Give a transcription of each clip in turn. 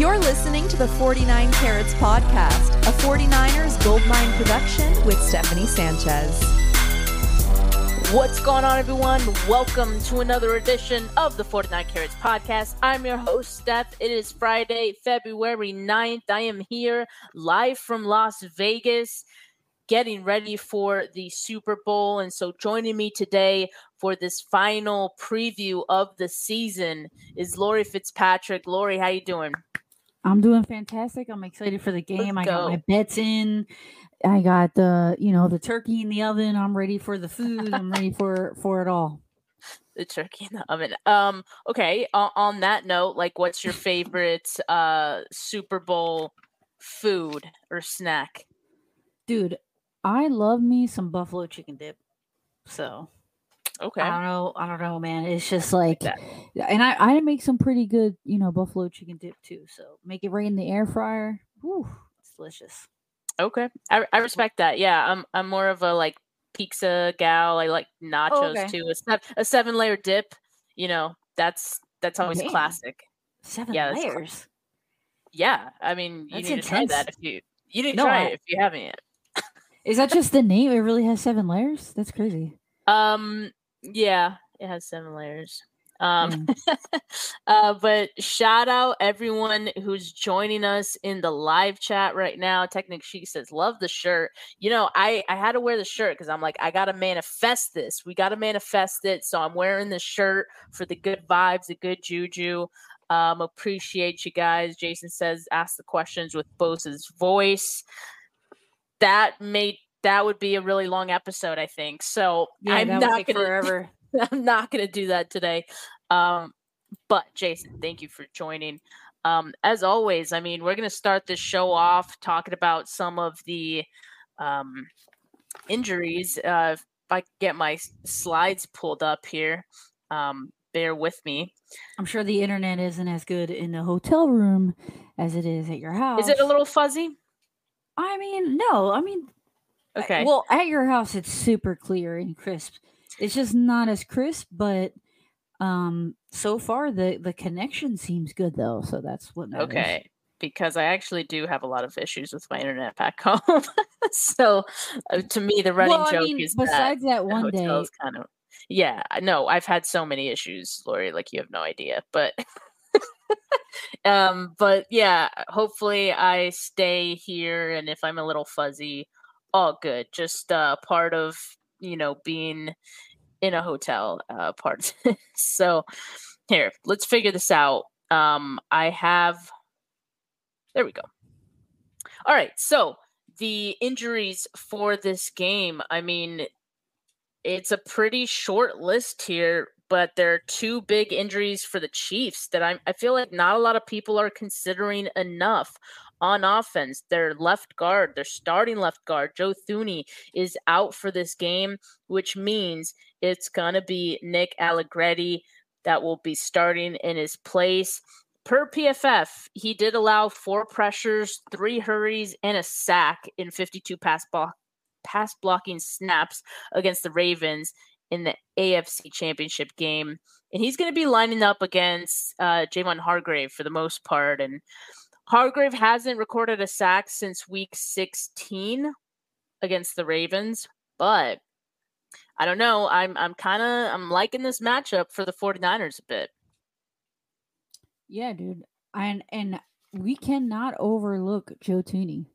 You're listening to the 49 Carats Podcast, a 49ers Goldmine production with Stephanie Sanchez. What's going on, everyone? Welcome to another edition of the 49 Carats Podcast. I'm your host, Steph. It is Friday, February 9th. I am here live from Las Vegas getting ready for the Super Bowl. And so joining me today for this final preview of the season is Laurie Fitzpatrick. Laurie, how you doing? I'm doing fantastic. I'm excited for the game. Let's I got go. my bets in. I got the, you know, the turkey in the oven. I'm ready for the food. I'm ready for for it all. The turkey in the oven. Um, okay. On, on that note, like what's your favorite uh Super Bowl food or snack? Dude, I love me some buffalo chicken dip. So Okay. I don't know. I don't know, man. It's just like, that. and I I make some pretty good, you know, buffalo chicken dip too. So make it right in the air fryer. Whew, it's delicious. Okay, I, I respect that. Yeah, I'm I'm more of a like pizza gal. I like nachos okay. too. A, a seven layer dip. You know, that's that's always Damn. classic. Seven Yeah, layers. Yeah, I mean, you That's need to try that if you you need to No, try I- it if you haven't yet. Is that just the name? It really has seven layers. That's crazy. Um, yeah, it has seven layers. Um, Mm. uh, but shout out everyone who's joining us in the live chat right now. Technic Chic says, "Love the shirt." You know, I I had to wear the shirt because I'm like, I gotta manifest this. We gotta manifest it. So I'm wearing the shirt for the good vibes, the good juju. Um, appreciate you guys. Jason says, "Ask the questions with Bosa's voice." That made that would be a really long episode, I think. So Yeah, I'm not gonna forever. I'm not going to do that today. Um, but Jason, thank you for joining. Um, as always, I mean, we're going to start this show off talking about some of the um, injuries. Uh, if I get my slides pulled up here, um, bear with me. I'm sure the internet isn't as good in the hotel room as it is at your house. Is it a little fuzzy? I mean, no. I mean, Okay. Well, at your house, it's super clear and crisp. It's just not as crisp, but um, so far the the connection seems good though. So that's what matters. Okay. Because I actually do have a lot of issues with my internet back home. so uh, to me, the running well, I joke mean, is besides that the one day, kind of yeah No, i've had so many issues laurie like you have no idea but um but yeah hopefully i stay here and if i'm a little fuzzy all good just uh part of you know being in a hotel uh part so here let's figure this out. Um i have there we go. All right so the injuries for this game i mean it's a pretty short list here, but there are two big injuries for the Chiefs that I'm, I feel like not a lot of people are considering enough on offense. Their left guard, their starting left guard, Joe Thuney, is out for this game, which means it's going to be Nick Allegretti that will be starting in his place. Per PFF, he did allow four pressures, three hurries, and a sack in 52 pass block pass blocking snaps against the Ravens in the AFC Championship game. And he's going to be lining up against uh, Javon Hargrave for the most part. And Hargrave hasn't recorded a sack since week 16 against the Ravens, but I don't know. I'm I'm kind of I'm liking this matchup for the 49ers a bit. yeah, dude, and and we cannot overlook Joe Thuney.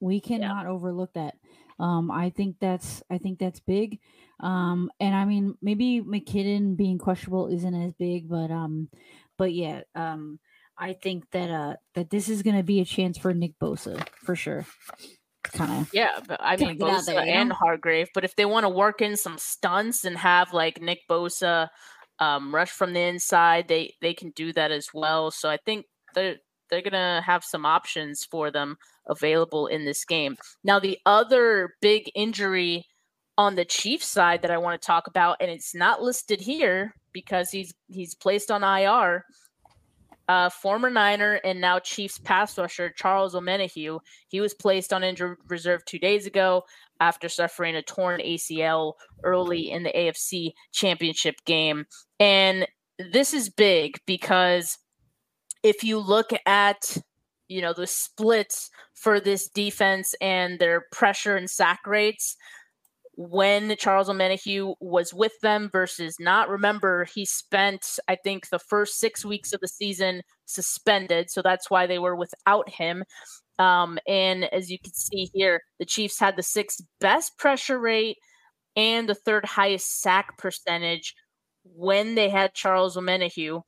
We cannot overlook that. Um, I think that's I think that's big. Um, and I mean maybe McKinnon being questionable isn't as big, but um, but yeah, um, I think that uh that this is gonna be a chance for Nick Bosa for sure. Kind of Yeah, but I mean Bosa there, and know? Hargrave. But if they want to work in some stunts and have like Nick Bosa um, rush from the inside, they they can do that as well. So I think they're they're gonna have some options for them available in this game. Now the other big injury on the Chiefs side that I want to talk about, and it's not listed here because he's he's placed on IR. Uh, former Niner and now Chiefs pass rusher Charles Omenihu. He was placed on injured reserve two days ago after suffering a torn ACL early in the AFC Championship game. And this is big because if you look at you know the splits for this defense and their pressure and sack rates when Charles Omenihu was with them versus not. Remember, he spent, I think, the first six weeks of the season suspended. So that's why they were without him. Um, and as you can see here, the Chiefs had the sixth best pressure rate and the third highest sack percentage when they had Charles Omenihu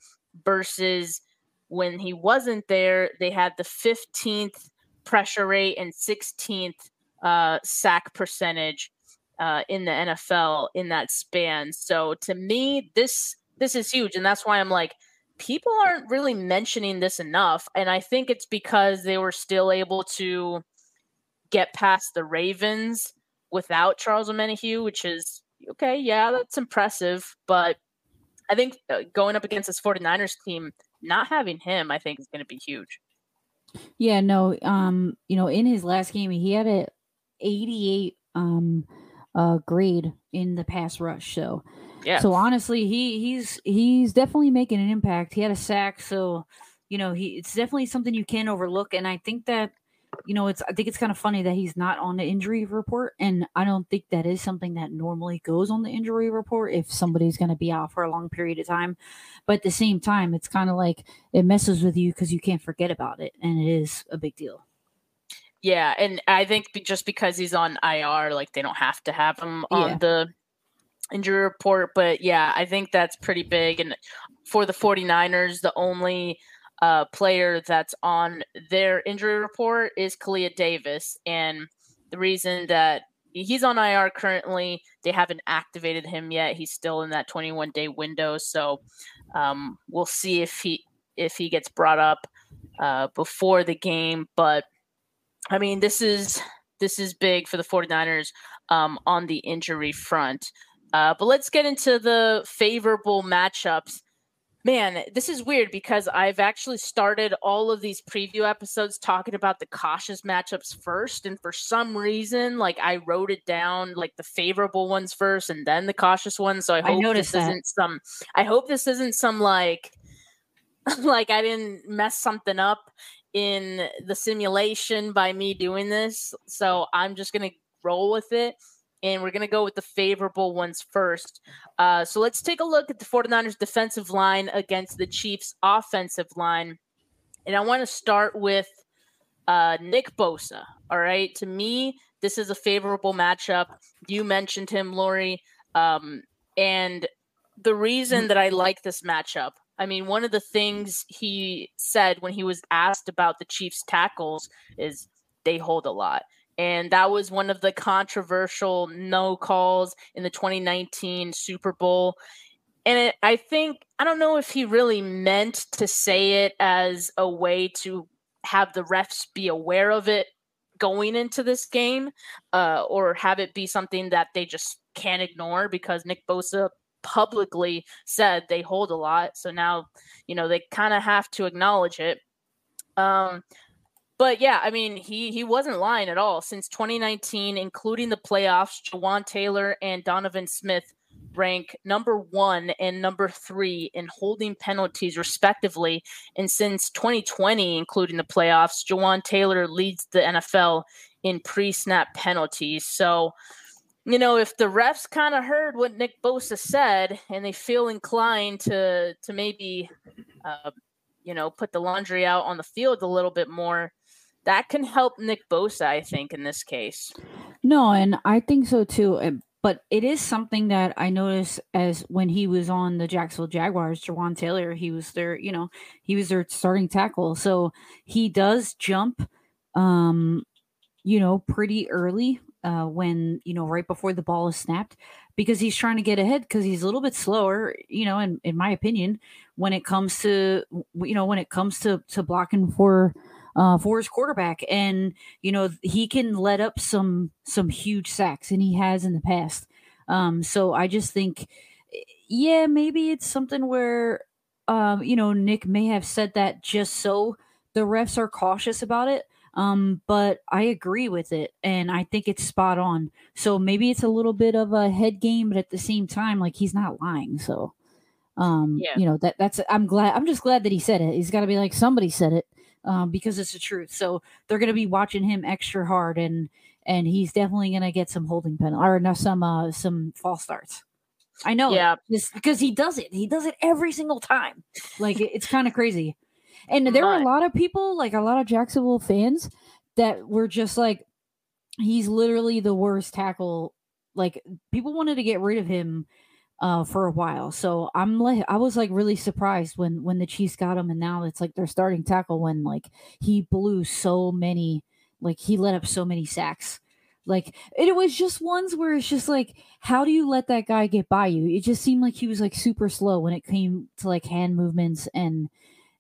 versus when he wasn't there, they had the 15th pressure rate and 16th uh, sack percentage uh, in the NFL in that span. So to me, this this is huge, and that's why I'm like, people aren't really mentioning this enough, and I think it's because they were still able to get past the Ravens without Charles Omenihu, which is okay. Yeah, that's impressive, but I think uh, going up against this 49ers team, not having him, I think is going to be huge. Yeah, no, um, you know, in his last game, he had a 88 um uh, grade in the pass rush. So, yeah. So honestly, he he's he's definitely making an impact. He had a sack, so you know he it's definitely something you can't overlook. And I think that you know it's I think it's kind of funny that he's not on the injury report, and I don't think that is something that normally goes on the injury report if somebody's going to be out for a long period of time. But at the same time, it's kind of like it messes with you because you can't forget about it, and it is a big deal. Yeah, and I think just because he's on IR, like they don't have to have him on yeah. the injury report. But yeah, I think that's pretty big. And for the 49ers, the only uh, player that's on their injury report is Kalia Davis. And the reason that he's on IR currently, they haven't activated him yet. He's still in that 21 day window. So um, we'll see if he if he gets brought up uh, before the game. But I mean, this is this is big for the 49ers um, on the injury front. Uh, but let's get into the favorable matchups. Man, this is weird because I've actually started all of these preview episodes talking about the cautious matchups first. And for some reason, like I wrote it down like the favorable ones first and then the cautious ones. So I hope I this isn't some I hope this isn't some like like I didn't mess something up in the simulation by me doing this. So I'm just going to roll with it. And we're going to go with the favorable ones first. Uh, so let's take a look at the 49ers defensive line against the Chiefs offensive line. And I want to start with uh, Nick Bosa. All right. To me, this is a favorable matchup. You mentioned him, Laurie. Um, and the reason that I like this matchup I mean, one of the things he said when he was asked about the Chiefs' tackles is they hold a lot. And that was one of the controversial no calls in the 2019 Super Bowl. And it, I think, I don't know if he really meant to say it as a way to have the refs be aware of it going into this game uh, or have it be something that they just can't ignore because Nick Bosa publicly said they hold a lot. So now, you know, they kind of have to acknowledge it. Um, but yeah, I mean, he he wasn't lying at all. Since 2019, including the playoffs, Jawaan Taylor and Donovan Smith rank number one and number three in holding penalties, respectively. And since 2020, including the playoffs, Jawaan Taylor leads the NFL in pre-snap penalties. So you know, if the refs kind of heard what Nick Bosa said and they feel inclined to to maybe, uh, you know, put the laundry out on the field a little bit more, that can help Nick Bosa, I think, in this case. No, and I think so too. But it is something that I noticed as when he was on the Jacksonville Jaguars, Jawaan Taylor, he was their, you know, he was their starting tackle. So he does jump um you know, pretty early uh, when you know right before the ball is snapped because he's trying to get ahead because he's a little bit slower you know in, in my opinion when it comes to you know when it comes to to blocking for uh for his quarterback. And you know he can let up some some huge sacks and he has in the past. Um so i just think yeah maybe it's something where um you know nick may have said that just so the refs are cautious about it um, but I agree with it and I think it's spot on. So maybe it's a little bit of a head game, but at the same time, like he's not lying. So Um, Yeah. you know that that's I'm glad I'm just glad that he said it. He's got to be like somebody said it um, because it's the truth. So they're gonna be watching him extra hard and and he's definitely gonna get some holding pen or no, some uh some false starts. I know, Yeah. just because he does it. He does it every single time. Like it- it's kind of crazy. And there were a lot of people, like a lot of Jacksonville fans, that were just like, he's literally the worst tackle. Like people wanted to get rid of him uh for a while. So I'm like I was like really surprised when when the Chiefs got him and now it's like their starting tackle when like he blew so many like he let up so many sacks. Like it was just ones where it's just like how do you let that guy get by you? It just seemed like he was like super slow when it came to like hand movements and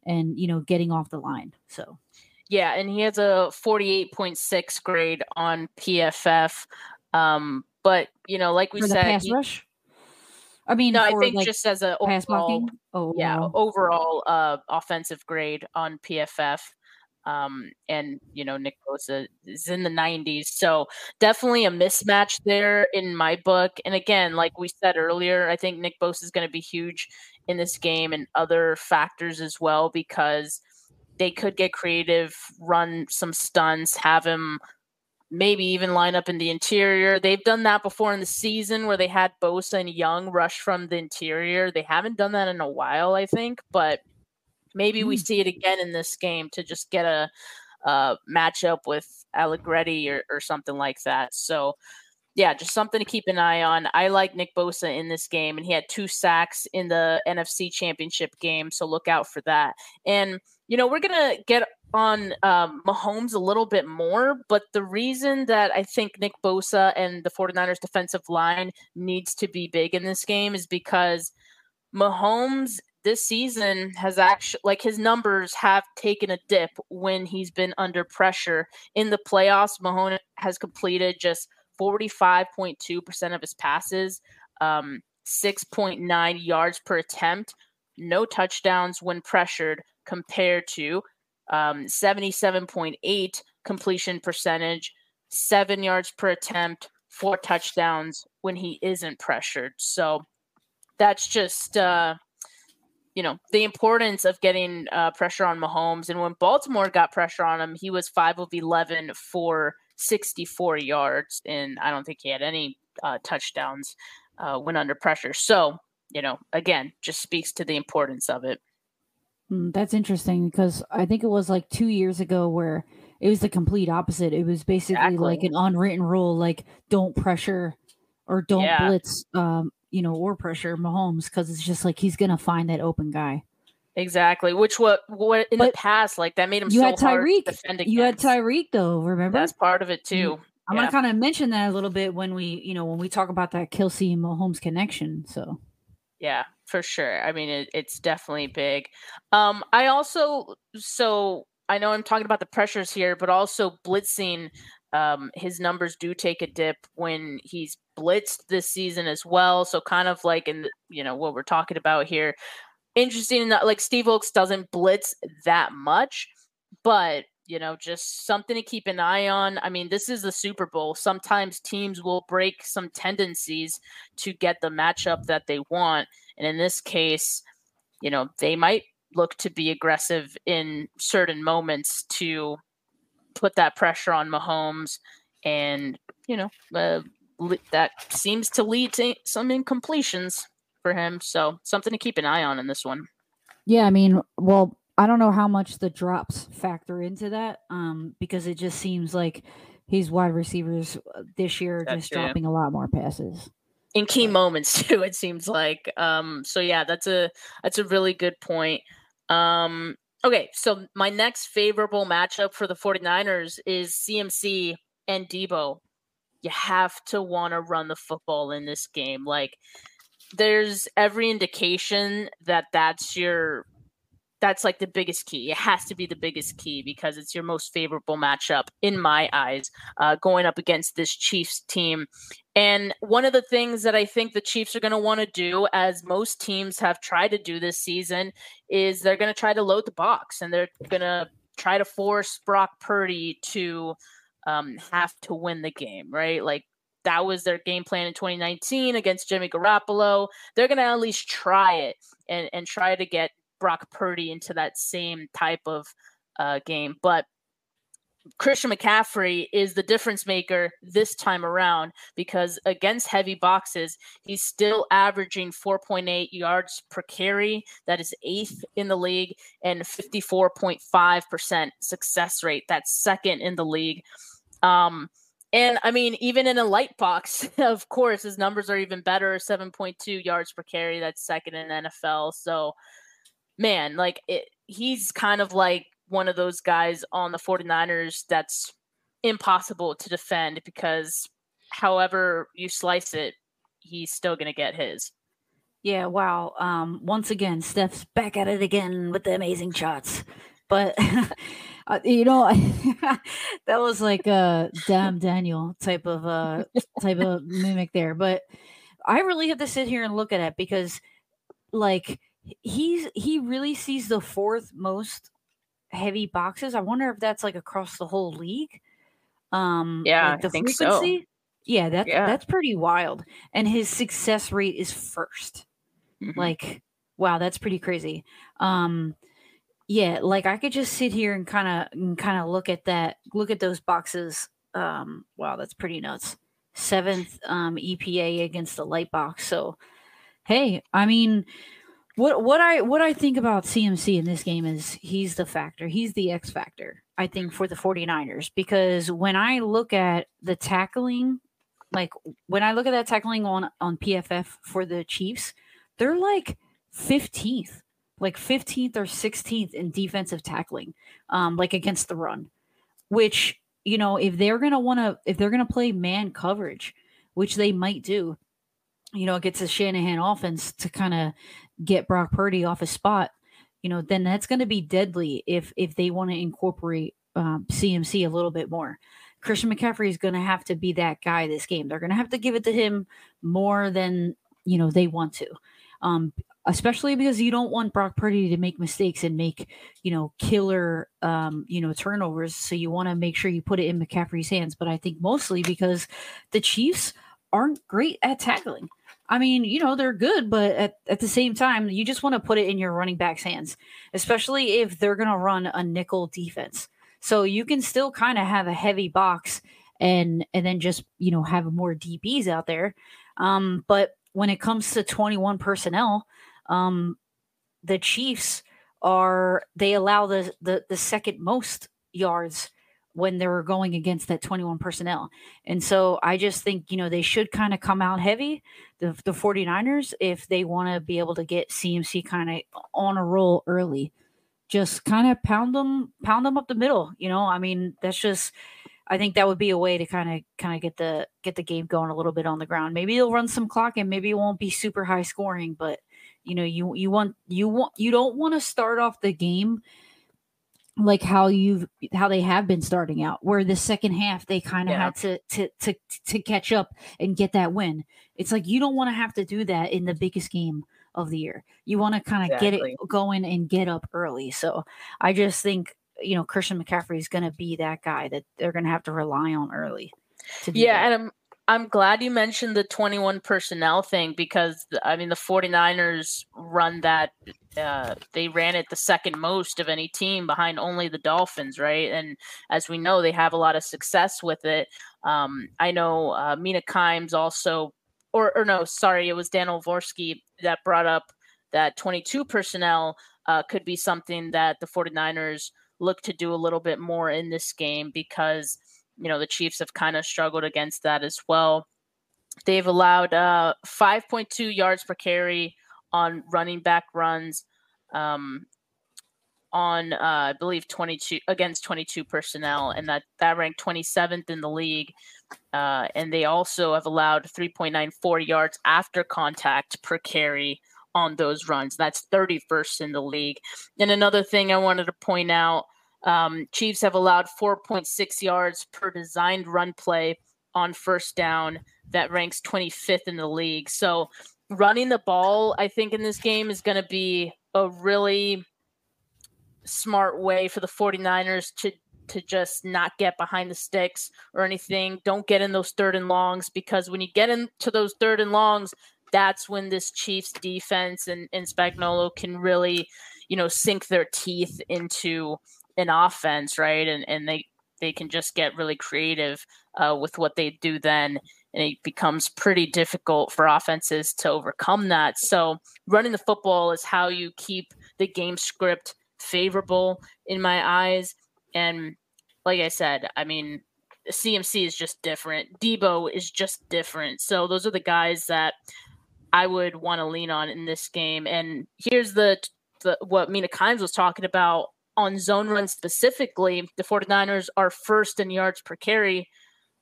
and you know getting off the line. So Yeah, and he has a 48.6 grade on PFF. Um, but you know, like we for said, pass he- rush. I mean, no, I think like, just as a pass overall, blocking. Oh yeah, wow. overall uh, offensive grade on PFF. Um, and you know, Nick Bosa is in the 90s, so definitely a mismatch there in my book. And again, like we said earlier, I think Nick Bosa is going to be huge in this game and other factors as well because they could get creative, run some stunts, have him maybe even line up in the interior. They've done that before in the season where they had Bosa and Young rush from the interior. They haven't done that in a while, I think, but maybe we Mm. see it again in this game to just get a uh, matchup with Allegretti or, or something like that. So, yeah, just something to keep an eye on. I like Nick Bosa in this game, and he had two sacks in the NFC Championship game, so look out for that. And you know, we're gonna get on um, Mahomes a little bit more, but the reason that I think Nick Bosa and the 49ers defensive line needs to be big in this game is because Mahomes this season has actually like his numbers have taken a dip when he's been under pressure in the playoffs. Mahomes has completed just 45.2% of his passes, um, 6.9 yards per attempt, no touchdowns when pressured, compared to um, 77.8 completion percentage, seven yards per attempt, four touchdowns when he isn't pressured. So that's just, uh, you know, the importance of getting uh, pressure on Mahomes. And when Baltimore got pressure on him, he was five of 11 for 64 yards. And I don't think he had any uh, touchdowns uh, when under pressure. So, you know, again, just speaks to the importance of it. Mm, that's interesting because I think it was like two years ago where it was the complete opposite. It was basically like an unwritten rule, like don't pressure or don't Yeah. blitz, um, you know, or pressure Mahomes because it's just like he's gonna find that open guy. Exactly. Which what what in the past, like that made him You so had Tyreek. You had. Tyreek though, remember? That's part of it too. I'm yeah. gonna kind of mention that a little bit when we, you know, when we talk about that Kelce and Mahomes connection. So Yeah, for sure. I mean, it, it's definitely big. Um, I also so I know I'm talking about the pressures here, but also blitzing. Um, his numbers do take a dip when he's blitzed this season as well. So kind of like in the, you know what we're talking about here. Interesting enough, like Steve Wilks doesn't blitz that much, but you know, just something to keep an eye on. I mean, this is the Super Bowl. Sometimes teams will break some tendencies to get the matchup that they want. And in this case, you know, they might look to be aggressive in certain moments to put that pressure on Mahomes. And, you know, uh, that seems to lead to some incompletions for him. So something to keep an eye on in this one. Yeah, I mean, well, I don't know how much the drops factor into that, um, because it just seems like his wide receivers uh, this year are just yeah. dropping a lot more passes. in key moments too it seems like um so yeah that's a that's a really good point um okay so my next favorable matchup for the 49ers is cmc and debo you have to want to run the football in this game like there's every indication that that's your that's like the biggest key. It has to be the biggest key because it's your most favorable matchup in my eyes, uh, going up against this Chiefs team. And one of the things that I think the Chiefs are going to want to do, as most teams have tried to do this season, is they're going to try to load the box and they're going to try to force Brock Purdy to um, have to win the game, right? Like that was their game plan in 2019 against Jimmy Garoppolo. They're going to at least try it and, and try to get Brock Purdy into that same type of uh, game. But Christian McCaffrey is the difference maker this time around because against heavy boxes, he's still averaging 4.8 yards per carry. That is eighth in the league and 54.5% success rate. That's second in the league. Um, and I mean, even in a light box, of course, his numbers are even better 7.2 yards per carry. That's second in NFL. So, man, like it, he's kind of like one of those guys on the 49ers that's impossible to defend because however you slice it, he's still going to get his. Yeah, wow. Um, once again, Steph's back at it again with the amazing shots. But uh, you know, that was like a damn Daniel type of uh type of mimic there. But I really have to sit here and look at it because, like, he's he really sees the fourth most heavy boxes. I wonder if that's like across the whole league. Um, yeah, like the I think frequency. so. Yeah, that's Yeah. that's pretty wild. And his success rate is 1st Mhm. Like, wow, that's pretty crazy. Um, yeah, like I could just sit here and kind of kind of look at that, look at those boxes. Um, wow, that's pretty nuts. Seventh um, EPA against the light box. So, hey, I mean, what what I what I think about CMC in this game is he's the factor. He's the X factor, I think, for the 49ers. Because when I look at the tackling, like when I look at that tackling on on PFF for the Chiefs, they're like 15th, like 15th or 16th in defensive tackling, um, like against the run. Which, you know, if they're gonna wanna if they're gonna play man coverage, which they might do, you know, it gets a Shanahan offense to kind of get Brock Purdy off his spot, you know, then that's going to be deadly if if they want to incorporate um, CMC a little bit more. Christian McCaffrey is going to have to be that guy this game. They're going to have to give it to him more than you know they want to, um, especially because you don't want Brock Purdy to make mistakes and make you know killer um, you know turnovers. So you want to make sure you put it in McCaffrey's hands. But I think mostly because the Chiefs aren't great at tackling. I mean, you know, they're good, but at, at the same time, you just want to put it in your running back's hands, especially if they're going to run a nickel defense. So you can still kind of have a heavy box and and then just, you know, have more DBs out there. Um, but when it comes to 21 personnel, um, the Chiefs are they allow the the, the second most yards when they were going against that 21 personnel. And so I just think, you know, they should kind of come out heavy, the, the 49ers, if they want to be able to get CMC kind of on a roll early. Just kind of pound them, pound them up the middle. You know, I mean, that's just I think that would be a way to kind of kind of get the get the game going a little bit on the ground. Maybe you'll run some clock and maybe it won't be super high scoring, but you know, you you want you want you don't want to start off the game like how you've how they have been starting out where the second half they kind of Yeah. had to, to to to catch up and get that win it's like you don't want to have to do that in the biggest game of the year you want to kind of get it going and get up early so i just think you know christian mccaffrey is going to be that guy that they're going to have to rely on early to Yeah, that. and I'm I'm glad you mentioned the 21 personnel thing because I mean the 49ers run that uh, they ran it the second most of any team behind only the Dolphins, right? And as we know, they have a lot of success with it. Um, I know uh, Mina Kimes also, or or no, sorry, it was Dan Orlovsky that brought up that 22 personnel uh, could be something that the 49ers look to do a little bit more in this game because you know the Chiefs have kind of struggled against that as well. They've allowed uh, 5.2 yards per carry on running back runs, um, on uh, I believe 22 against 22 personnel, and that that ranked 27th in the league. Uh, and they also have allowed 3.94 yards after contact per carry on those runs. That's 31st in the league. And another thing I wanted to point out um, Chiefs have allowed 4.6 yards per designed run play on first down. That ranks 25th in the league. So running the ball, I think, in this game is going to be a really smart way for the 49ers to to just not get behind the sticks or anything. Don't get in those third and longs because when you get into those third and longs, that's when this Chiefs defense and, and Spagnuolo can really, you know, sink their teeth into an offense, right? And and they they can just get really creative uh, with what they do then, and it becomes pretty difficult for offenses to overcome that. So running the football is how you keep the game script favorable in my eyes. And like I said, I mean, CMC is just different. Deebo is just different. So those are the guys that I would want to lean on in this game. And here's the, the what Mina Kimes was talking about on zone run specifically. The 49ers are first in yards per carry.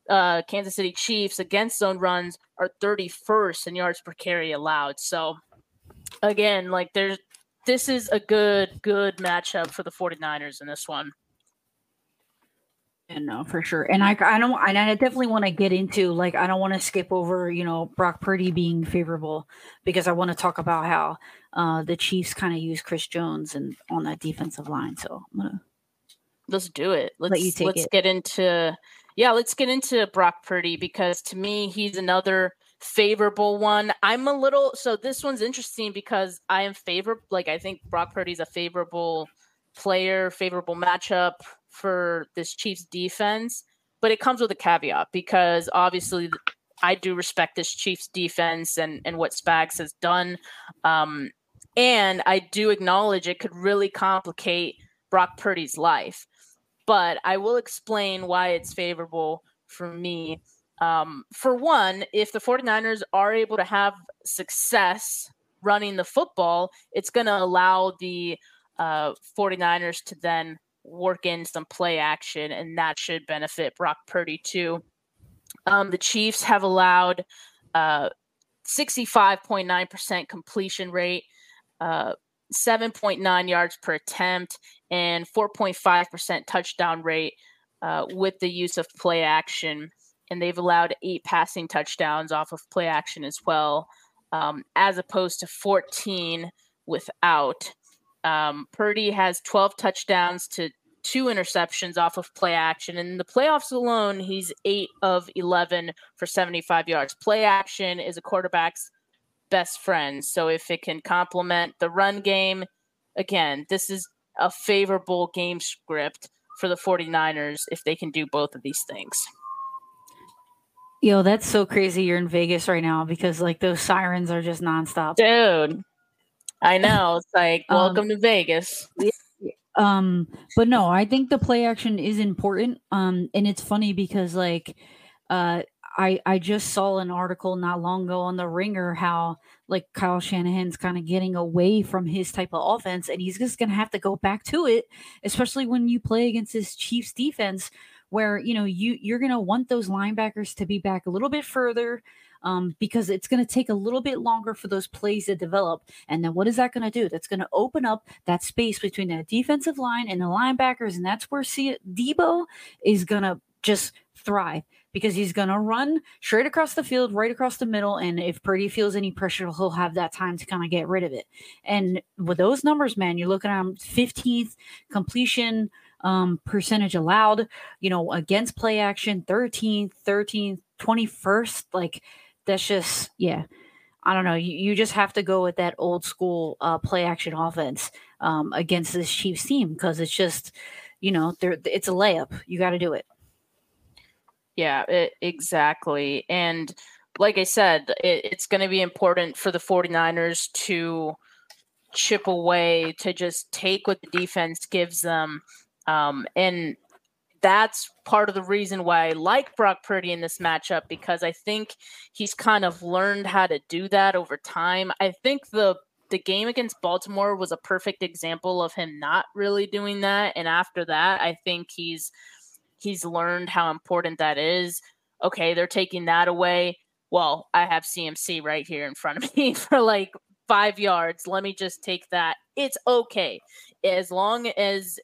Uh, Kansas City Chiefs against zone runs are 31st in yards per carry allowed. So again, like there's this is a good good matchup for the 49ers in this one. And no, for sure. And I, I don't, and I definitely want to get into like, I don't want to skip over, you know, Brock Purdy being favorable because I want to talk about how uh, the Chiefs kind of use Chris Jones and on that defensive line. So I'm gonna let's do it. Let's let you take let's it. get into yeah, let's get into Brock Purdy because to me he's another favorable one. I'm a little so this one's interesting because I am favor like I think Brock Purdy's a favorable player, favorable matchup for this Chiefs defense, but it comes with a caveat because obviously I do respect this Chiefs defense and and what Spags has done, um, and I do acknowledge it could really complicate Brock Purdy's life. But I will explain why it's favorable for me. Um, for one, if the 49ers are able to have success running the football, it's going to allow the uh, 49ers to then work in some play action, and that should benefit Brock Purdy too. Um, the Chiefs have allowed uh, 65.9% completion rate, uh, 7.9 yards per attempt, and 4.5% touchdown rate uh, with the use of play action. And they've allowed eight passing touchdowns off of play action as well, um, as opposed to 14 without. Um, Purdy has 12 touchdowns to two interceptions off of play action. In the playoffs alone, he's eight of 11 for 75 yards. Play action is a quarterback's best friend. So if it can complement the run game, again, this is a favorable game script for the 49ers if they can do both of these things. Yo, that's so crazy you're in Vegas right now because like those sirens are just nonstop. Dude, I know. It's like, um, welcome to Vegas. Um, but no, I think the play action is important. Um, and it's funny because like, uh, I I just saw an article not long ago on the Ringer how like Kyle Shanahan's kind of getting away from his type of offense, and he's just gonna have to go back to it, especially when you play against this Chiefs defense, where you know you you're gonna want those linebackers to be back a little bit further um, because it's going to take a little bit longer for those plays to develop. And then what is that going to do? That's going to open up that space between the defensive line and the linebackers. And that's where see Deebo is going to just thrive because he's going to run straight across the field, right across the middle. And if Purdy feels any pressure, he'll have that time to kind of get rid of it. And with those numbers, man, you're looking at 15th completion um, percentage allowed, you know, against play action, 13th, 13th, 21st. Like that's just yeah. I don't know. You, you just have to go with that old school uh, play action offense um, against this Chiefs team because it's just, you know, it's a layup. You got to do it. Yeah, it, exactly. And like I said, it, it's going to be important for the 49ers to chip away, to just take what the defense gives them. Um, and that's part of the reason why I like Brock Purdy in this matchup because I think he's kind of learned how to do that over time. I think the the game against Baltimore was a perfect example of him not really doing that and after that I think he's he's learned how important that is. Okay, they're taking that away. Well, I have CMC right here in front of me for like 5 yards. Let me just take that. It's okay. As long as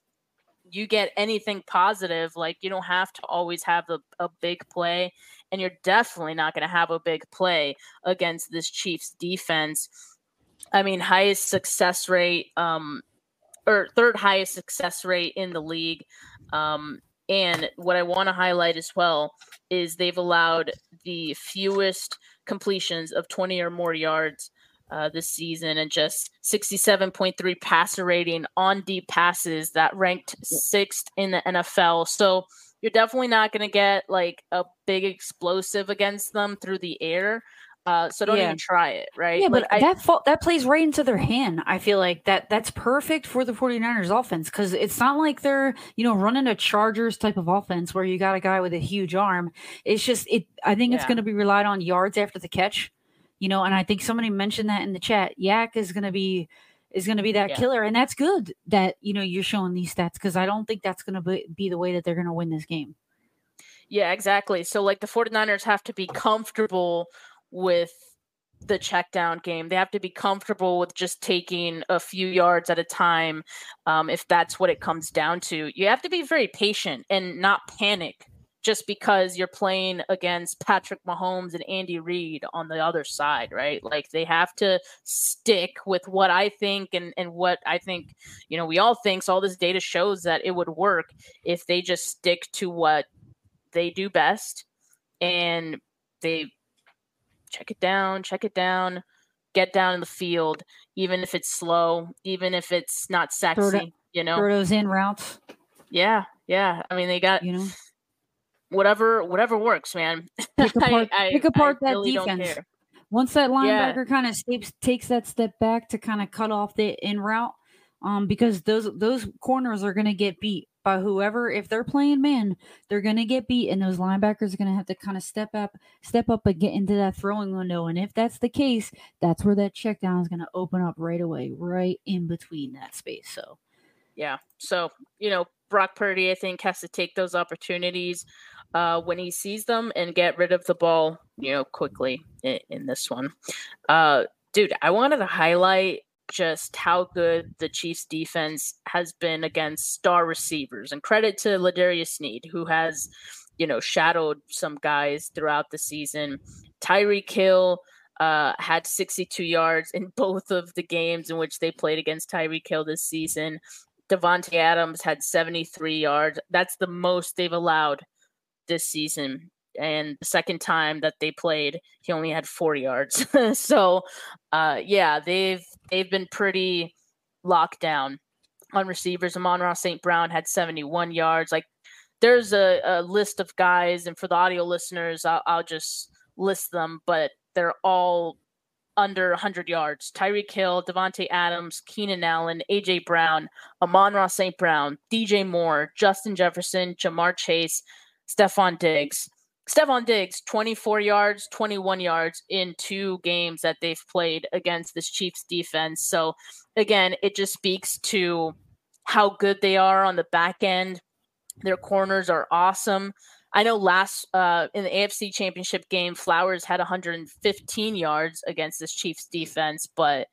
you get anything positive, like you don't have to always have a, a big play, and you're definitely not going to have a big play against this Chiefs defense. I mean, highest success rate, um, or third highest success rate in the league. Um, And what I want to highlight as well is they've allowed the fewest completions of 20 or more yards uh, this season and just 67.3 passer rating on deep passes that ranked sixth in the NFL. So you're definitely not going to get like a big explosive against them through the air. Uh, so don't yeah. even try it, right? Yeah, like, but I, that that plays right into their hand. I feel like that that's perfect for the 49ers offense because it's not like they're, you know, running a Chargers type of offense where you got a guy with a huge arm. It's just it I think yeah. it's going to be relied on yards after the catch. You know, and I think somebody mentioned that in the chat. YAC is going to be is going to be that yeah. killer and that's good that, you know, you're showing these stats because I don't think that's going to be the way that they're going to win this game. Yeah, exactly. So like the 49ers have to be comfortable with the check down game. They have to be comfortable with just taking a few yards at a time um, if that's what it comes down to. You have to be very patient and not panic just because you're playing against Patrick Mahomes and Andy Reid on the other side, right? Like they have to stick with what I think and, and what I think, you know, we all think. So all this data shows that it would work if they just stick to what they do best and they check it down, check it down, get down in the field, even if it's slow, even if it's not sexy, you know. Throw those in routes. Yeah, yeah. I mean, they got you know whatever whatever works, man. Pick apart, I, pick apart I that really defense. Once that linebacker yeah. kind of takes that step back to kind of cut off the in route, um, because those those corners are going to get beat by whoever. If they're playing man, they're going to get beat, and those linebackers are going to have to kind of step up, step up and get into that throwing window. And if that's the case, that's where that check down is going to open up right away, right in between that space. So, yeah. So you know, Brock Purdy, I think, has to take those opportunities uh, when he sees them and get rid of the ball, you know, quickly in, in this one. Uh, dude, I wanted to highlight just how good the Chiefs defense has been against star receivers. And credit to L'Jarius Sneed, who has, you know, shadowed some guys throughout the season. Tyreek Hill uh, had 62 yards in both of the games in which they played against Tyreek Hill this season. Davante Adams had 73 yards. That's the most they've allowed this season and the second time that they played, he only had four yards. so, uh, yeah, they've they've been pretty locked down on receivers. Amon-Ra St. Brown had 71 yards. Like, there's a, a, list of guys, and for the audio listeners, I'll, I'll just list them, but they're all under 100 yards. Tyreek Hill, Davante Adams, Keenan Allen, AJ Brown, Amon-Ra St. Brown, DJ Moore, Justin Jefferson, Ja'Marr Chase, Stefon Diggs. Stefon Diggs, 24 yards, 21 yards in two games that they've played against this Chiefs defense. So, again, it just speaks to how good they are on the back end. Their corners are awesome. I know last uh, in the AFC Championship game, Flowers had 115 yards against this Chiefs defense, but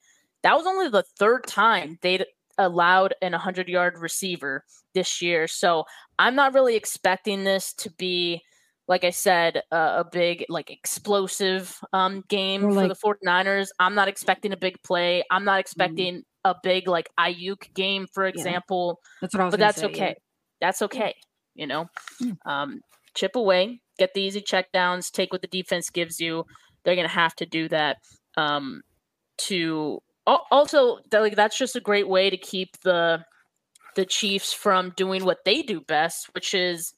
that was only the third time they'd allowed an 100 yard receiver this year. So I'm not really expecting this to be like I said, uh, a big like explosive um, game like, for the 49ers. I'm not expecting a big play. I'm not mm-hmm. expecting mm a big like Aiyuk game, for example. Yeah. That's what I was. But that's say, okay. Yeah. That's okay. You know, um, chip away, get the easy check downs, take what the defense gives you. They're gonna have to do that. Um, to also like that's just a great way to keep the the Chiefs from doing what they do best, which is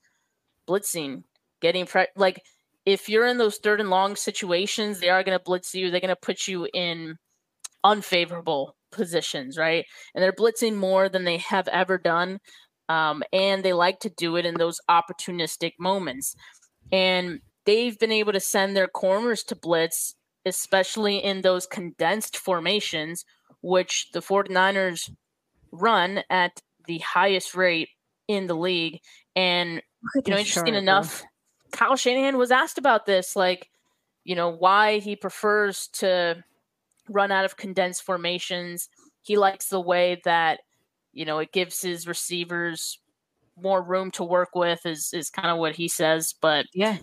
blitzing getting pre- like if you're in those third and long situations, they are going to blitz you. They're going to put you in unfavorable positions, right? And they're blitzing more than they have ever done. Um, and they like to do it in those opportunistic moments. And they've been able to send their corners to blitz, especially in those condensed formations, which the 49ers run at the highest rate in the league. And, you know, interesting enough, Kyle Shanahan was asked about this, like, you know, why he prefers to run out of condensed formations. He likes the way that, you know, it gives his receivers more room to work with is is kind of what he says. But yeah.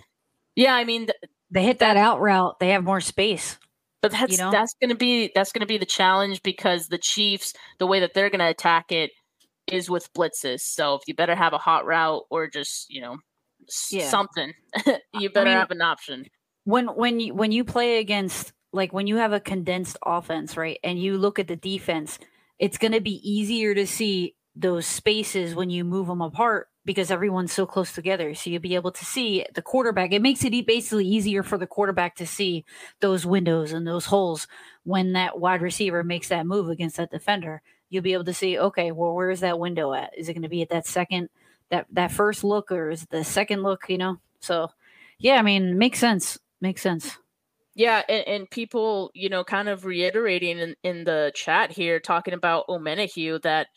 Yeah, I mean th- they hit that, that out route, they have more space. But that's you know? that's gonna be that's gonna be the challenge because the Chiefs, the way that they're gonna attack it, is with blitzes. So if you better have a hot route or just, you know, yeah. something, you better I mean, have an option. When when you when you play against like when you have a condensed offense, right? And you look at the defense, it's going to be easier to see those spaces when you move them apart because everyone's so close together. So you'll be able to see the quarterback. It makes it basically easier for the quarterback to see those windows and those holes when that wide receiver makes that move against that defender. You'll be able to see, okay, well, where's that window at? Is it going to be at that second, that that first look, or is it the second look? You know. So, yeah, I mean, makes sense. Makes sense. Yeah, and, and people, you know, kind of reiterating in, in the chat here, talking about Omenihu that,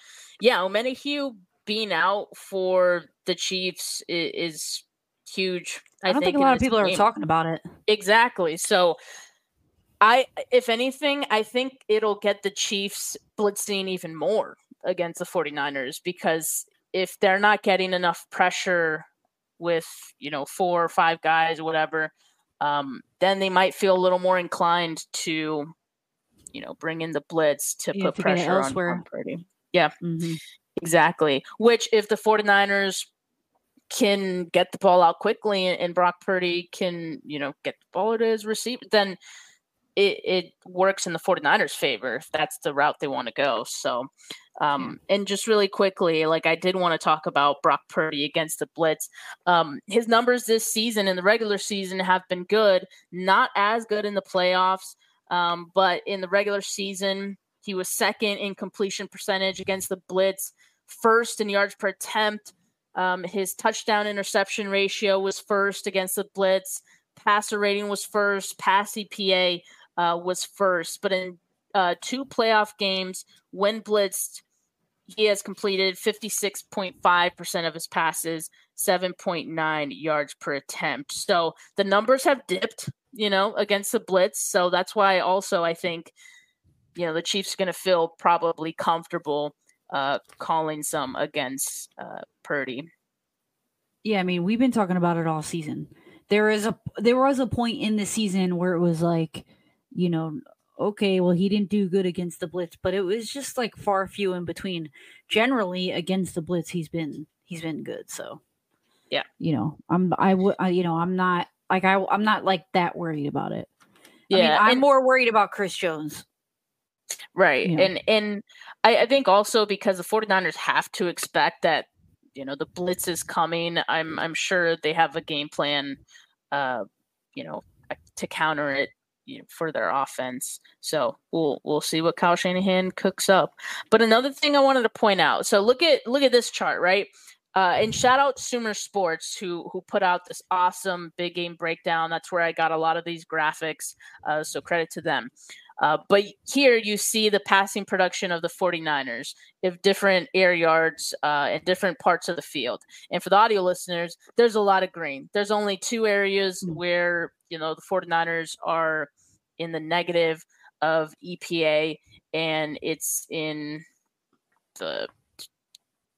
yeah, Omenihu being out for the Chiefs is, is huge. I, I don't think, think a lot of people game. are talking about it. Exactly. So, I, if anything, I think it'll get the Chiefs blitzing even more against the 49ers because if they're not getting enough pressure with, you know, four or five guys or whatever, um, then they might feel a little more inclined to, you know, bring in the blitz to put pressure on, on Purdy. Yeah, mm-hmm. exactly. Which, if the 49ers can get the ball out quickly and, Brock Purdy can, you know, get the ball to his receiver, then it, it works in the 49ers' favor if that's the route they want to go. So, um, and just really quickly, like I did want to talk about Brock Purdy against the Blitz. Um, his numbers this season in the regular season have been good, not as good in the playoffs, um, but in the regular season, he was second in completion percentage against the Blitz, first in yards per attempt. Um, his touchdown interception ratio was first against the Blitz. Passer rating was first. Pass EPA uh, was first. But in uh, two playoff games, when blitzed, he has completed 56.5% of his passes, 7.9 yards per attempt. So the numbers have dipped, you know, against the blitz. So that's why also I think, you know, the Chiefs are going to feel probably comfortable uh, calling some against uh, Purdy. Yeah, I mean, we've been talking about it all season. There is a there was a point in the season where it was like, you know, okay, well, he didn't do good against the blitz, but it was just like far few in between. Generally, against the blitz, he's been he's been good. So, yeah, you know, I'm I would you know I'm not like I I'm not like that worried about it. Yeah, I mean, I'm and, more worried about Chris Jones. Right, you know. and and I, I think also because the 49ers have to expect that you know the blitz is coming. I'm I'm sure they have a game plan. Uh, you know, to counter it you know, for their offense. So we'll we'll see what Kyle Shanahan cooks up. But another thing I wanted to point out. So look at look at this chart, right? Uh, and shout out Sumer Sports who who put out this awesome big game breakdown. That's where I got a lot of these graphics. Uh, so credit to them. Uh, but here you see the passing production of the 49ers of different air yards uh, in different parts of the field. And for the audio listeners, there's a lot of green. There's only two areas mm. where, you know, the 49ers are in the negative of EPA, and it's in the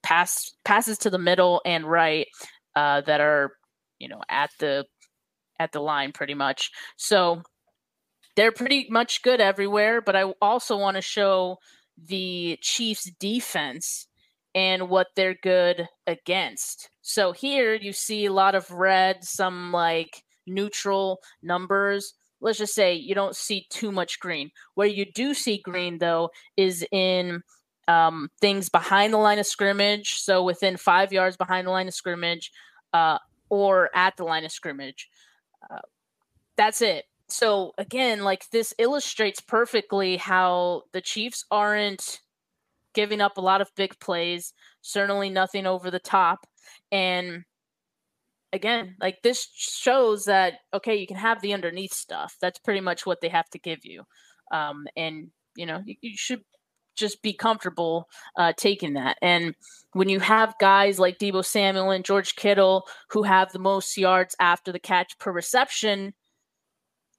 pass passes to the middle and right uh, that are, you know, at the at the line pretty much. So they're pretty much good everywhere, but I also want to show the Chiefs defense and what they're good against. So here you see a lot of red, some like neutral numbers. Let's just say you don't see too much green. Where you do see green though is in um, things behind the line of scrimmage, so within five yards behind the line of scrimmage, uh, or at the line of scrimmage. Uh, that's it so again, like this illustrates perfectly how the Chiefs aren't giving up a lot of big plays, certainly nothing over the top. And again, like this shows that okay, you can have the underneath stuff. That's pretty much what they have to give you. Um, and you know, you, you should just be comfortable uh, taking that. And when you have guys like Deebo Samuel and George Kittle who have the most yards after the catch per reception,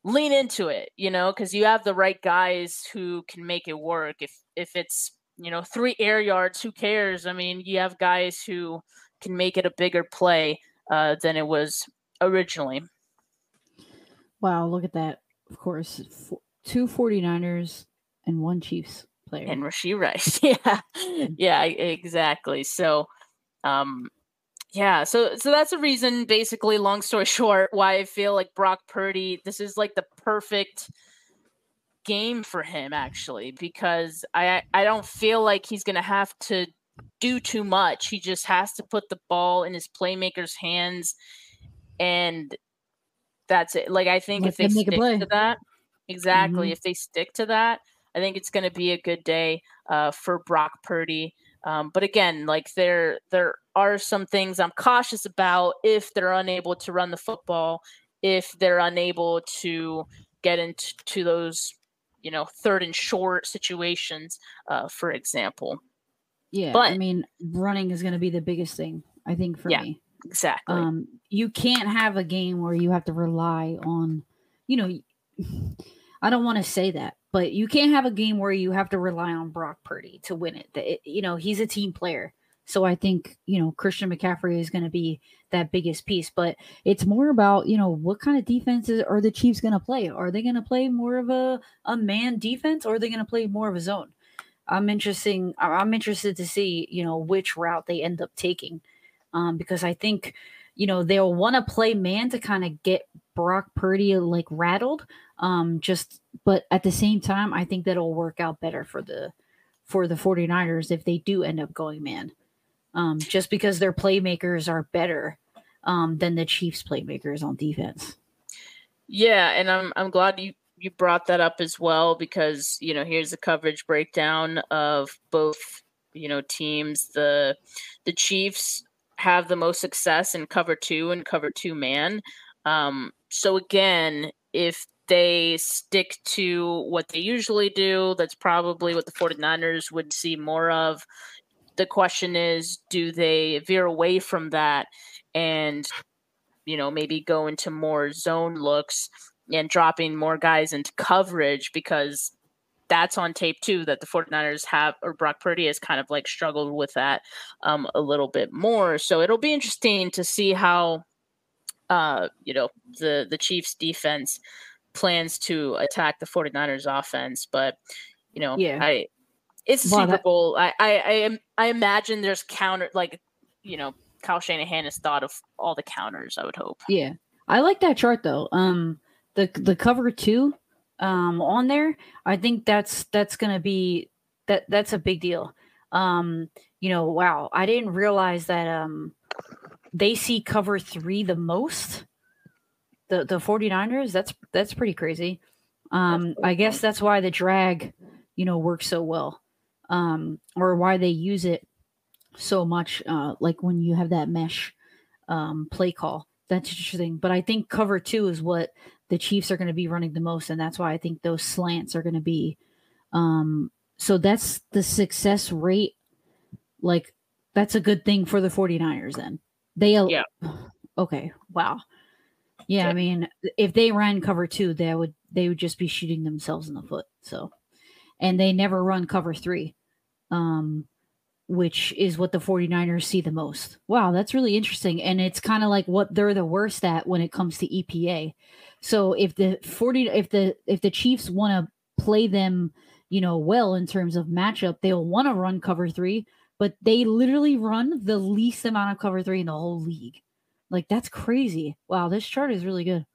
lean into it, you know, because you have the right guys who can make it work. If if it's you know three air yards, who cares? I mean, you have guys who can make it a bigger play uh, than it was originally. Wow, look at that! Of course, two 49ers and one Chiefs player. And Rashee Rice. yeah. Yeah, exactly. So um yeah, so so that's a reason basically long story short why I feel like Brock Purdy this is like the perfect game for him actually because I I don't feel like he's going to have to do too much. He just has to put the ball in his playmakers' hands and that's it. Like I think Let if they them make a stick to that, exactly. Mhm. If they stick to that, I think it's going to be a good day uh, for Brock Purdy. Um, but again, like there there are some things I'm cautious about if they're unable to run the football, if they're unable to get into those you know third and short situations, uh, for example. Yeah, but I mean, running is going to be the biggest thing, I think, for Yeah, me. Exactly. Um, you can't have a game where you have to rely on, you know, I don't want to say that, but you can't have a game where you have to rely on Brock Purdy to win it. It- you know, he's a team player. So I think, you know, Christian McCaffrey is going to be that biggest piece, but it's more about, you know, what kind of defenses are the Chiefs going to play? Are they going to play more of a, a man defense or are they going to play more of a zone? I'm interesting. I'm interested to see, you know, which route they end up taking, um, because I think, you know, they'll want to play man to kind of get Brock Purdy like rattled. Um, just, but at the same time, I think that'll work out better for the for the 49ers if they do end up going man. Um, just because their playmakers are better um, than the Chiefs' playmakers on defense. Yeah, and I'm I'm glad you you brought that up as well because you know here's the coverage breakdown of both you know teams. The the Chiefs have the most success in cover two and cover two man. Um, so again, if they stick to what they usually do, that's probably what the 49ers would see more of. The question is, do they veer away from that and you know, maybe go into more zone looks and dropping more guys into coverage because that's on tape too that the 49ers have or Brock Purdy has kind of like struggled with that um, a little bit more. So it'll be interesting to see how uh, you know, the the Chiefs defense plans to attack the 49ers offense, but you know, Yeah. I it's Wow, Super that- Bowl. I, I I am I imagine there's counter like you know, Kyle Shanahan has thought of all the counters, I would hope. Yeah, I like that chart though. Um, the the cover two, um, on there, I think that's that's gonna be that that's a big deal. Um, you know, wow, I didn't realize that um they see cover three the most. The the 49ers, that's that's pretty crazy. Um, I guess that's why the drag, you know, works so well. Um, or why they use it so much, uh, like when you have that mesh um, play call. That's interesting. But I think cover two is what the Chiefs are going to be running the most. And that's why I think those slants are going to be. Um, so that's the success rate. Like, that's a good thing for the 49ers then. They, Yeah. Okay. Wow. Yeah, I mean, if they ran cover two, they would they would just be shooting themselves in the foot. So, and they never run cover three. Um, which is what the 49ers see the most. Wow, that's really interesting. And it's kind of like what they're the worst at when it comes to EPA. So if the 40 if the if the Chiefs want to play them, you know, well in terms of matchup, they'll want to run cover 3, but they literally run the least amount of cover 3 in the whole league. Like that's crazy. Wow, this chart is really good.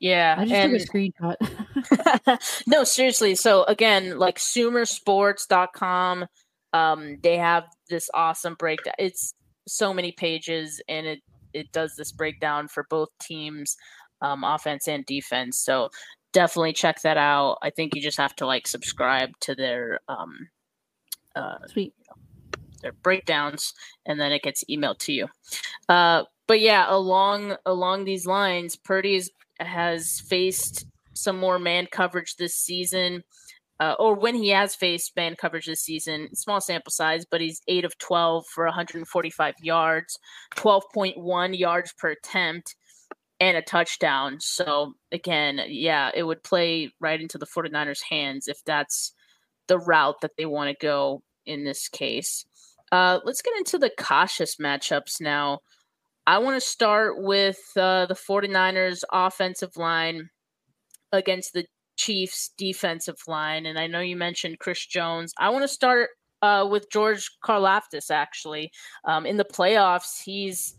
Yeah. I just and- took a screenshot. no, seriously. So again, like sumersports.com, um, they have this awesome breakdown. It's so many pages and it it does this breakdown for both teams, um, offense and defense. So definitely check that out. I think you just have to like subscribe to their um uh Sweet. their breakdowns and then it gets emailed to you. Uh, but yeah, along along these lines, Purdy has faced some more man coverage this season, uh, or when he has faced man coverage this season. Small sample size, but he's eight of twelve for 145 yards, 12.1 yards per attempt, and a touchdown. So again, yeah, it would play right into the 49ers' hands if that's the route that they want to go in this case. Uh, let's get into the cautious matchups now. I want to start with uh, the 49ers offensive line against the Chiefs defensive line, and I know you mentioned Chris Jones. I want to start uh, with George Karlaftis. Actually, um, in the playoffs, he's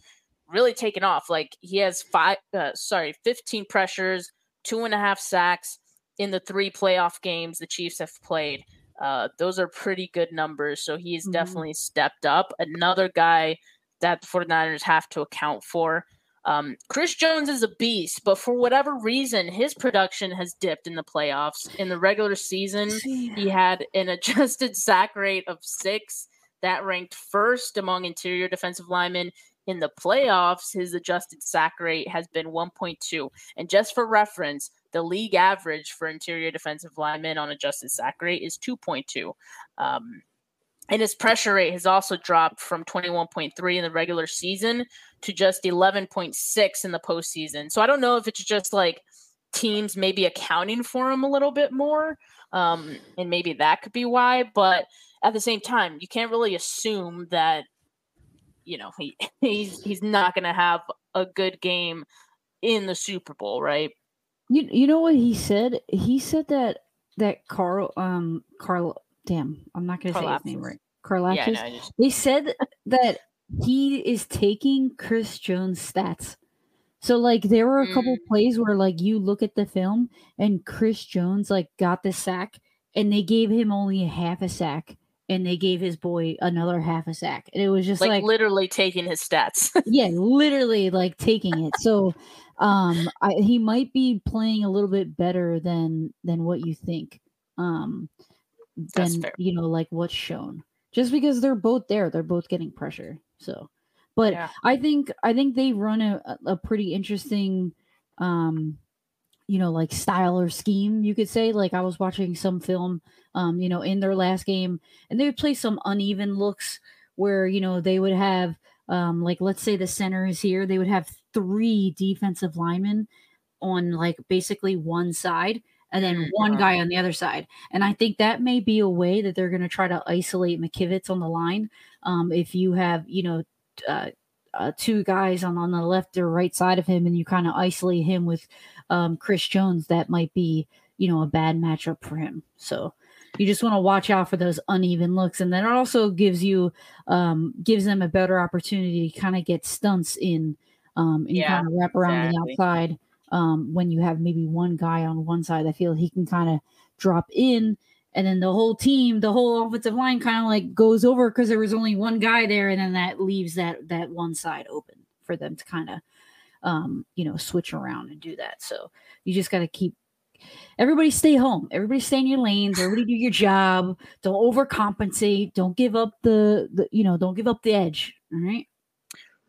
really taken off. Like he has five, uh, sorry, fifteen pressures, two and a half sacks in the three playoff games the Chiefs have played. Uh, those are pretty good numbers. So he's mm-hmm. definitely stepped up. Another guy that the 49ers have to account for. Um, Chris Jones is a beast, but for whatever reason, his production has dipped in the playoffs. In the regular season, he had an adjusted sack rate of six that ranked first among interior defensive linemen. In the playoffs, his adjusted sack rate has been 1.2. And just for reference, the league average for interior defensive linemen on adjusted sack rate is 2.2. Um, and his pressure rate has also dropped from 21.3 in the regular season to just 11.6 in the postseason. So I don't know if it's just like teams maybe accounting for him a little bit more. Um, and maybe that could be why. But at the same time, you can't really assume that, you know, he, he's, he's not going to have a good game in the Super Bowl, right? You, you know what he said? He said that that Carl um Carl damn, I'm not going to say his name right. Karlaftis. Yeah, no, just... They said that he is taking Chris Jones stats. So like there were a couple mm. plays where like you look at the film and Chris Jones like got the sack and they gave him only a half a sack and they gave his boy another half a sack. And it was just like, like literally taking his stats. yeah, literally like taking it. So um I, he might be playing a little bit better than than what you think. Um than you know like what's shown just because they're both there they're both getting pressure so. But yeah. i think i think they run a, a pretty interesting um you know like style or scheme you could say. Like i was watching some film um you know in their last game and they would play some uneven looks where you know they would have um like let's say the center is here they would have three defensive linemen on like basically one side and then one guy on the other side. And I think that may be a way that they're going to try to isolate McKivitz on the line. Um, if you have, you know, uh, uh, two guys on, on the left or right side of him and you kind of isolate him with um, Chris Jones, that might be, you know, a bad matchup for him. So you just want to watch out for those uneven looks. And then it also gives you, um, gives them a better opportunity to kind of get stunts in um, and yeah, kind of wrap around exactly. the outside um, when you have maybe one guy on one side. I feel he can kind of drop in, and then the whole team, the whole offensive line, kind of like goes over because there was only one guy there, and then that leaves that that one side open for them to kind of, um, you know, switch around and do that. So you just got to keep everybody stay home. Everybody stay in your lanes. Everybody do your job. Don't overcompensate. Don't give up the, the you know, don't give up the edge. All right.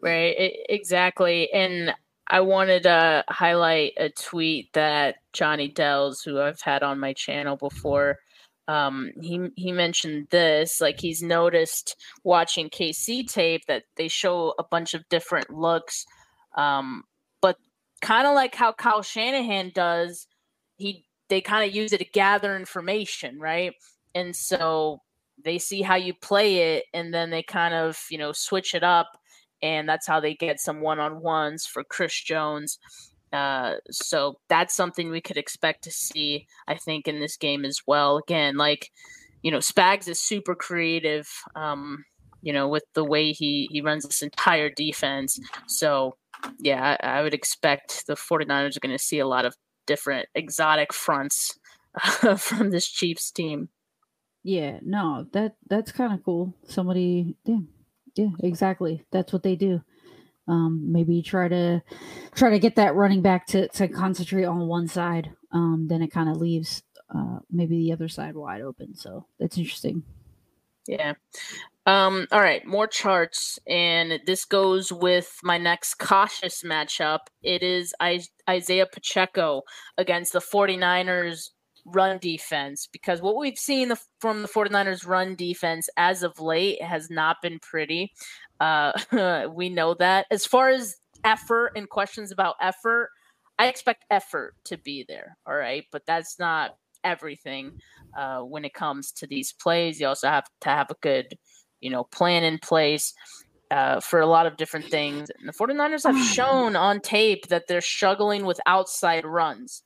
Right. Exactly. And I wanted to highlight a tweet that Johnny Dells, who I've had on my channel before, um, he he mentioned this. Like he's noticed watching KC tape that they show a bunch of different looks, um, but kind of like how Kyle Shanahan does, he they kind of use it to gather information, right? And so they see how you play it, and then they kind of you know switch it up and that's how they get some one-on-ones for Chris Jones. Uh, so that's something we could expect to see, I think, in this game as well. Again, like you know, Spags is super creative. Um, you know, with the way he he runs this entire defense. So yeah, I, I would expect the 49ers are going to see a lot of different exotic fronts uh, from this Chiefs team. Yeah, no, that that's kind of cool. Somebody, yeah, yeah, exactly. That's what they do. Um, maybe try to try to get that running back to to concentrate on one side. Um, then it kind of leaves uh, maybe the other side wide open. So that's interesting. Yeah. Um, all right, more charts, and this goes with my next cautious matchup. It is I- Isaiah Pacheco against the 49ers run defense because what we've seen the, from the 49ers run defense as of late has not been pretty. Uh, we know that. As far as effort and questions about effort, I expect effort to be there. All right. But that's not everything uh, when it comes to these plays. You also have to have a good, you know, plan in place. Uh, for a lot of different things. And the 49ers have shown on tape that they're struggling with outside runs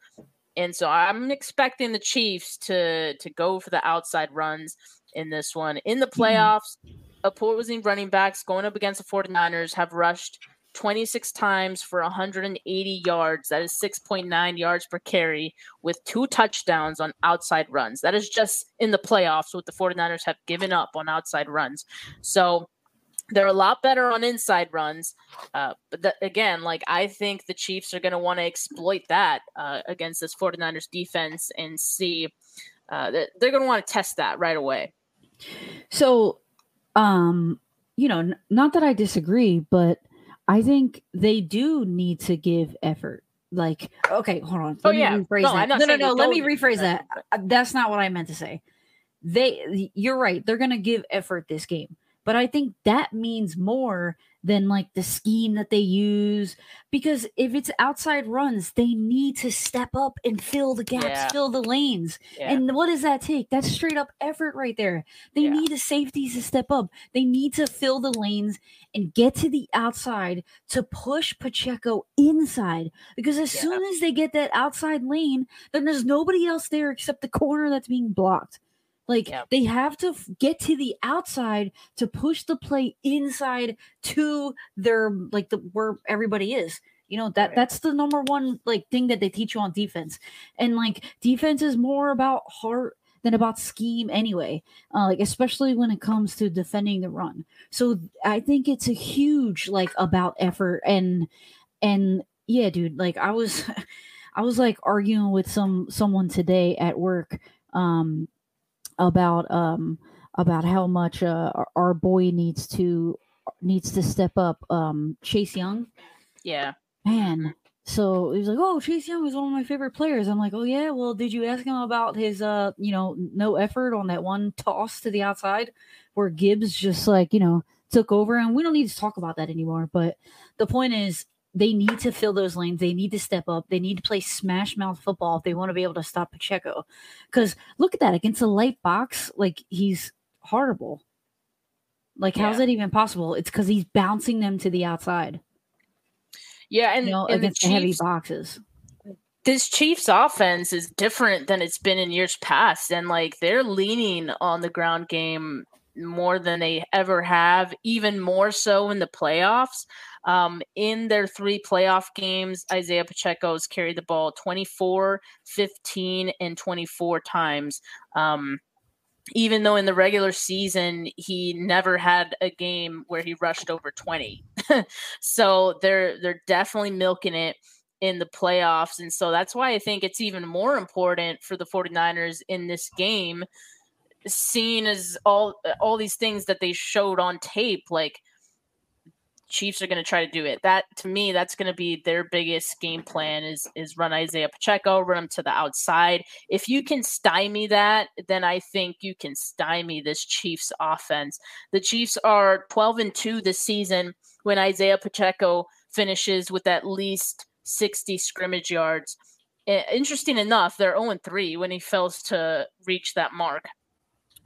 And so I'm expecting the Chiefs to to go for the outside runs in this one. In the Mm-hmm. playoffs, opposing running backs going up against the 49ers have rushed 26 times for 180 yards. That is 6.9 yards per carry with two touchdowns on outside runs. That is just in the playoffs what the 49ers have given up on outside runs. So they're a lot better on inside runs. Uh, but th- again, like I think the Chiefs are going to want to exploit that uh, against this 49ers defense and see uh, that they're going to want to test that right away. So, um, you know, n- not that I disagree, but I think they do need to give effort. Like, okay, hold on. Oh, Let me yeah. rephrase No, that. No, no, no. Let me rephrase that. That's not what I meant to say. They, you're right. They're gonna give effort this game, but I think that means more than like the scheme that they use. Because if it's outside runs, they need to step up and fill the gaps, Yeah. fill the lanes. Yeah. And what does that take? That's straight up effort right there. They Yeah. need the safeties to step up. They need to fill the lanes and get to the outside to push Pacheco inside. Because as soon as they get that outside lane, then there's nobody else there except the corner that's being blocked. Like Yep. they have to f- get to the outside to push the play inside to their like the where everybody is. You know that Right. that's the number one like thing that they teach you on defense, and like defense is more about heart than about scheme anyway. Uh, like especially when it comes to defending the run. So I think it's a huge like about effort and and yeah, dude. Like I was, I was like arguing with some someone today at work. Um, about um about how much uh our, our boy needs to needs to step up um chase young. Yeah. man so he was like oh chase young is one of my favorite players. I'm like oh yeah? Well did you ask him about his uh you know no effort on that one toss to the outside where gibbs just like you know took over? And we don't need to talk about that anymore but the point is they need to fill those lanes. They need to step up. They need to play smash mouth football if they want to be able to stop Pacheco. Because look at that against a light box, like he's horrible. Like, how's Yeah. that even possible? It's because he's bouncing them to the outside, Yeah, and, you know, and the against the heavy boxes. this Chiefs offense is different than it's been in years past, and like they're leaning on the ground game more than they ever have, even more so in the playoffs. Um, in their three playoff games, Isaiah Pacheco's carried the ball 24, 15, and 24 times. Um, even though in the regular season he never had a game where he rushed over 20. so they're they're definitely milking it in the playoffs and so that's why I think it's even more important for the 49ers in this game seeing as all all these things that they showed on tape like Chiefs are going to try to do it. That to me, that's going to be their biggest game plan is is run Isaiah Pacheco, run him to the outside. If you can stymie that, then I think you can stymie this Chiefs offense. The Chiefs are 12 and 2 this season when Isaiah Pacheco finishes with at least 60 scrimmage yards. Interesting enough, they're 0 and 3 when he fails to reach that mark.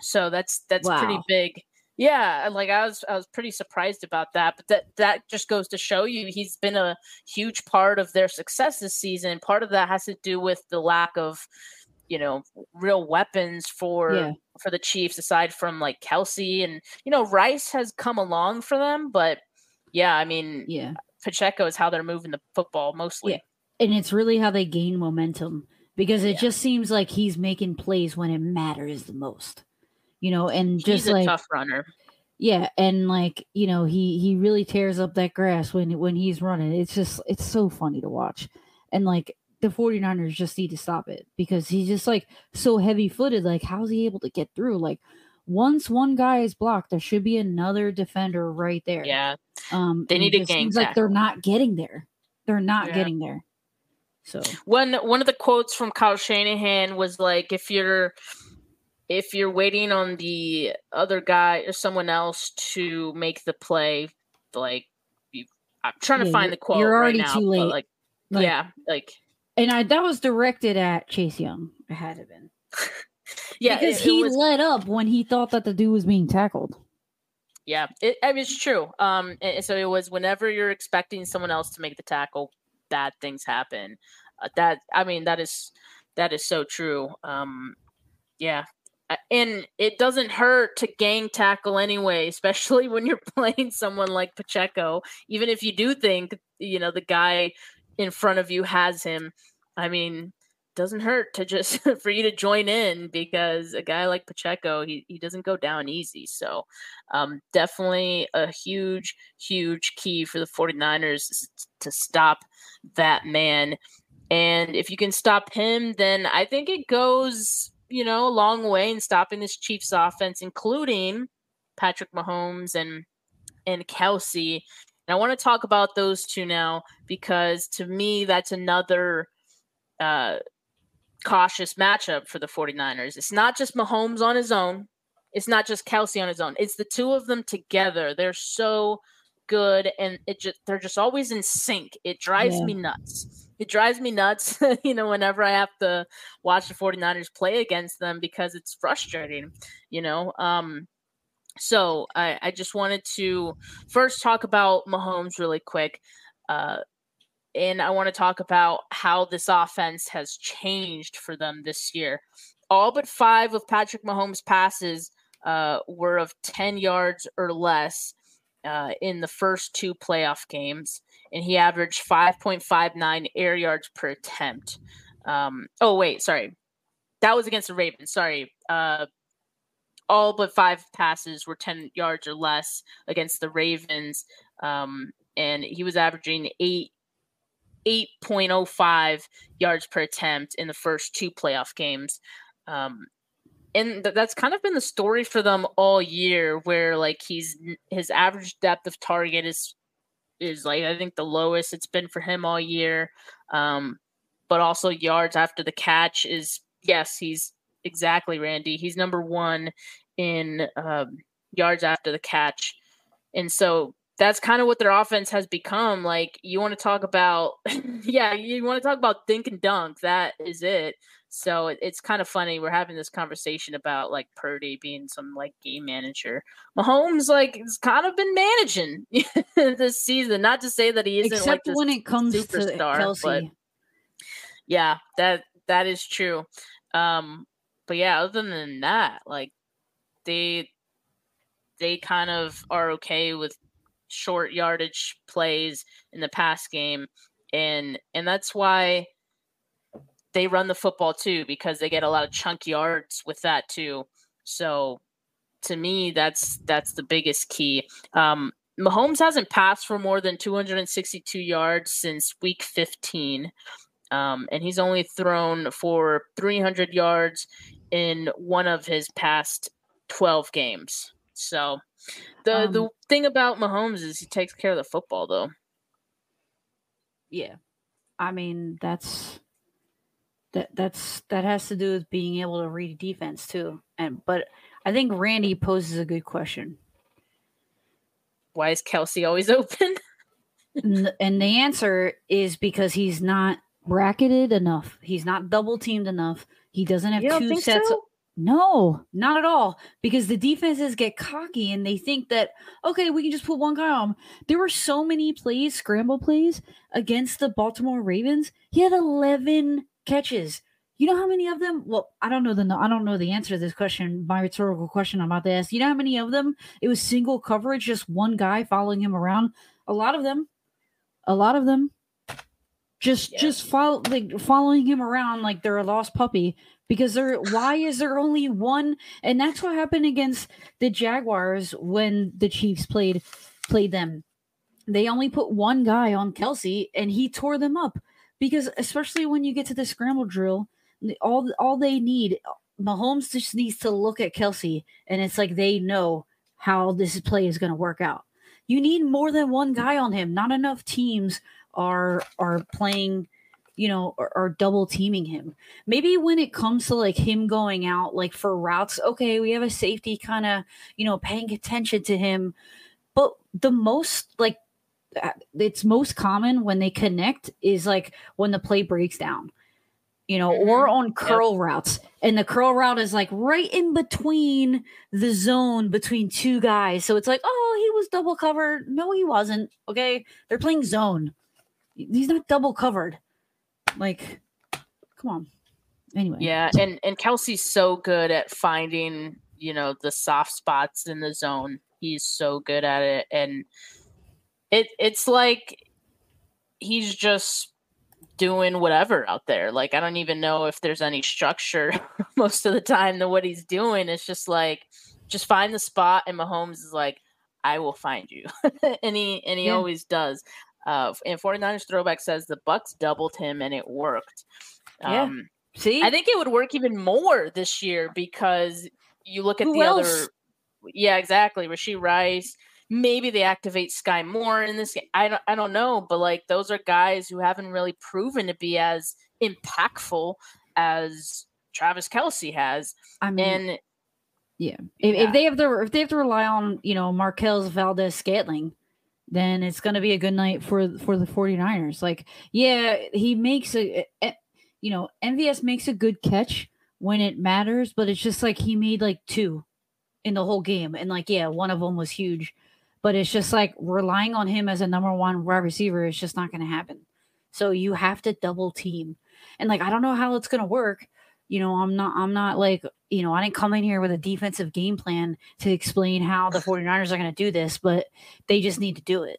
So that's that's pretty big. Yeah, like I was I was pretty surprised about that, but that that just goes to show you he's been a huge part of their success this season. Part of that has to do with the lack of, you know, real weapons for Yeah. for the Chiefs aside from like Kelce and you know Rice has come along for them, but yeah, I mean Yeah. Pacheco is how they're moving the football mostly. Yeah. And it's really how they gain momentum because it Yeah. just seems like he's making plays when it matters the most. You know, and He's just a like tough runner. Yeah, and like you know, he he really tears up that grass when when he's running. It's just it's so funny to watch, and like the 49ers just need to stop it because he's just like so heavy footed. Like, how's he able to get through? Like, once one guy is blocked, there should be another defender right there. Yeah. um, They need a just gang seems like they're not getting there. They're not Yeah. getting there. So One one of the quotes from Kyle Shanahan was like, "If you're if you're waiting on the other guy or someone else to make the play, like you, I'm trying to find the quote you're already right now, too late. like, Like- yeah, like and I that was directed at Chase Young. It had to been yeah, because it- it he was- let up when he thought that the dude was being tackled. Yeah, it, I mean, it's true. Um, and so it was whenever you're expecting someone else to make the tackle, bad things happen. Uh, that I mean, that is that is so true. Um, yeah, and it doesn't hurt to gang tackle anyway, especially when you're playing someone like Pacheco. Even if you do think you know the guy in front of you has him, I mean, doesn't hurt to just for you to join in because a guy like Pacheco, he, he doesn't go down easy. So um, definitely a huge, huge key for the 49ers to stop that man. And if you can stop him, then I think it goes, you know, a long way in stopping this Chiefs offense, including Patrick Mahomes and and Kelce. And I want to talk about those two now because to me that's another uh, cautious matchup for the 49ers. It's not just Mahomes on his own. It's not just Kelce on his own. It's the two of them together. They're so good and it just they're just always in sync. It drives yeah. me nuts. It drives me nuts, you know, whenever I have to watch the 49ers play against them because it's frustrating, you know. Um so I, I just wanted to first talk about Mahomes really quick. Uh, and I want to talk about how this offense has changed for them this year. All but five of Patrick Mahomes' passes uh, were of 10 yards or less uh, in the first two playoff games, and he averaged 5.59 air yards per attempt. Um, oh, wait, sorry. That was against the Ravens. Sorry. Uh, all but five passes were 10 yards or less against the Ravens. Um, and he was averaging eight 8.05 yards per attempt in the first two playoff games. Um, and th- that's kind of been the story for them all year where like he's his average depth of target is is like I think the lowest it's been for him all year. Um, but also yards after the catch is yes, he's exactly Randy. He's number one in um, yards after the catch. And so that's kind of what their offense has become. Like you want to talk about, yeah, you want to talk about think and dunk. That is it. So it, it's kind of funny. We're having this conversation about like Purdy being some like game manager. Mahomes like has kind of been managing this season. Not to say that he isn't except like when it comes superstar, to Kelce. But yeah, that that is true. Um, but yeah, other than that, like they they kind of are okay with short yardage plays in the pass game and and that's why they run the football too because they get a lot of chunk yards with that too so to me that's that's the biggest key um Mahomes hasn't passed for more than 262 yards since week 15 um, and he's only thrown for 300 yards in one of his past 12 games so the um, the thing about Mahomes is he takes care of the football though. Yeah. I mean, that's that that's that has to do with being able to read defense too. And but I think Randy poses a good question. Why is Kelce always open? and the answer is because he's not bracketed enough. He's not double teamed enough. He doesn't have two sets. So? No, not at all. Because the defenses get cocky and they think that, okay, we can just put one guy on. There were so many plays, scramble plays against the Baltimore Ravens. He had 11 catches. You know how many of them? Well, I don't know the I don't know the answer to this question. My rhetorical question I'm about to ask. You know how many of them? It was single coverage, just one guy following him around. A lot of them. A lot of them. Just just follow like following him around like they're a lost puppy because there why is there only one and that's what happened against the Jaguars when the Chiefs played played them. They only put one guy on Kelce and he tore them up because especially when you get to the scramble drill, all all they need Mahomes just needs to look at Kelce, and it's like they know how this play is going to work out. You need more than one guy on him. Not enough teams are are playing you know, are, are, double teaming him. Maybe when it comes to like him going out like for routes, okay, we have a safety kind of, you know, paying attention to him. But the most like it's most common when they connect is like when the play breaks down. You know, mm-hmm. or on curl yep. routes. And the curl route is like right in between the zone between two guys. So it's like, oh, he was double covered. No, he wasn't. Okay. They're playing zone. He's not double covered. Like, come on. Anyway. Yeah, and and Kelce's so good at finding you know the soft spots in the zone. He's so good at it, and it it's like he's just doing whatever out there. Like I don't even know if there's any structure most of the time to what he's doing. It's just like just find the spot, and Mahomes is like, I will find you, and he and he Yeah. always does. Uh, and 49ers throwback says the Bucs doubled him and it worked. Yeah. Um, See, I think it would work even more this year because you look at Who the else? other. Yeah, exactly. Rashee Rice. Maybe they activate Skyy Moore in this game. I don't, I don't know, but like those are guys who haven't really proven to be as impactful as Travis Kelce has. I mean, And Yeah. if, yeah. if they have to, if they have to rely on you know Marquez Valdes-Scantling, then it's going to be a good night for for the 49ers. Like, yeah, he makes a, a- you know, MVS makes a good catch when it matters, but it's just like he made like two in the whole game, and like, yeah, one of them was huge, but it's just like relying on him as a number one wide receiver is just not going to happen. So you have to double team, and like I don't know how it's going to work. You know, I'm not, I'm not like, you know, I didn't come in here with a defensive game plan to explain how the 49ers are going to do this, but they just need to do it.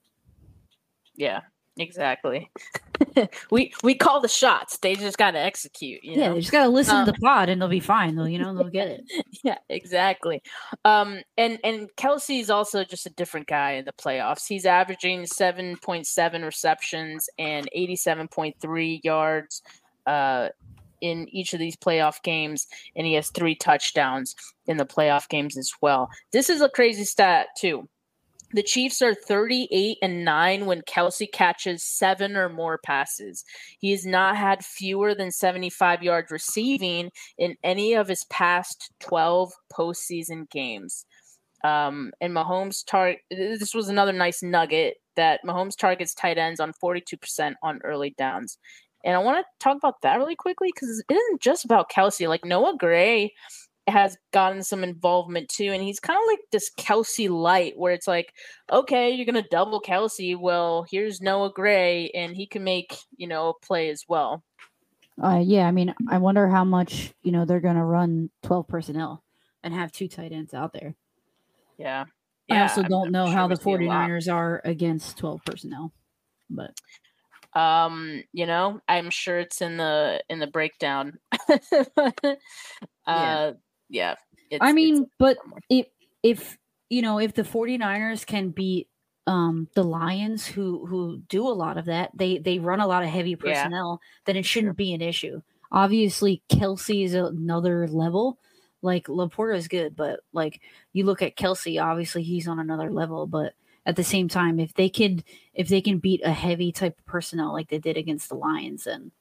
yeah, exactly. we we call the shots. They just got to execute. You yeah, know? they just got to listen Um, to the pod and they'll be fine. They'll, you know, they'll get it. yeah, exactly. Um, and and Kelce's also just a different guy in the playoffs. He's averaging seven point seven receptions and eighty seven point three yards uh, in each of these playoff games, and he has three touchdowns in the playoff games as well. This is a crazy stat too. The Chiefs are 38 and 9 when Kelce catches seven or more passes. He has not had fewer than 75 yards receiving in any of his past 12 postseason games. Um, and Mahomes target this was another nice nugget that Mahomes targets tight ends on 42% on early downs. And I want to talk about that really quickly because it isn't just about Kelce. Like Noah Gray has gotten some involvement too, and he's kind of like this Kelce light, where it's like, okay, you're gonna double Kelce. Well, here's Noah Gray, and he can make you know a play as well. Uh, yeah, I mean, I wonder how much you know they're gonna run twelve personnel. And have two tight ends out there. Yeah. I also I'm- don't I'm know sure how the see a 49ers are against twelve personnel, but Um, you know, I'm sure it's in the in the breakdown. uh, yeah. It's, I mean, but if if you know if the 49ers can beat Um, the Lions, who who do a lot of that, they they run a lot of heavy Yeah. personnel. Then it shouldn't be an issue. obviously Kelce is another level. Like Laporta is good, but like you look at Kelce, obviously he's on another level. But at the same time, if they can if they can beat a heavy type of personnel like they did against the Lions, and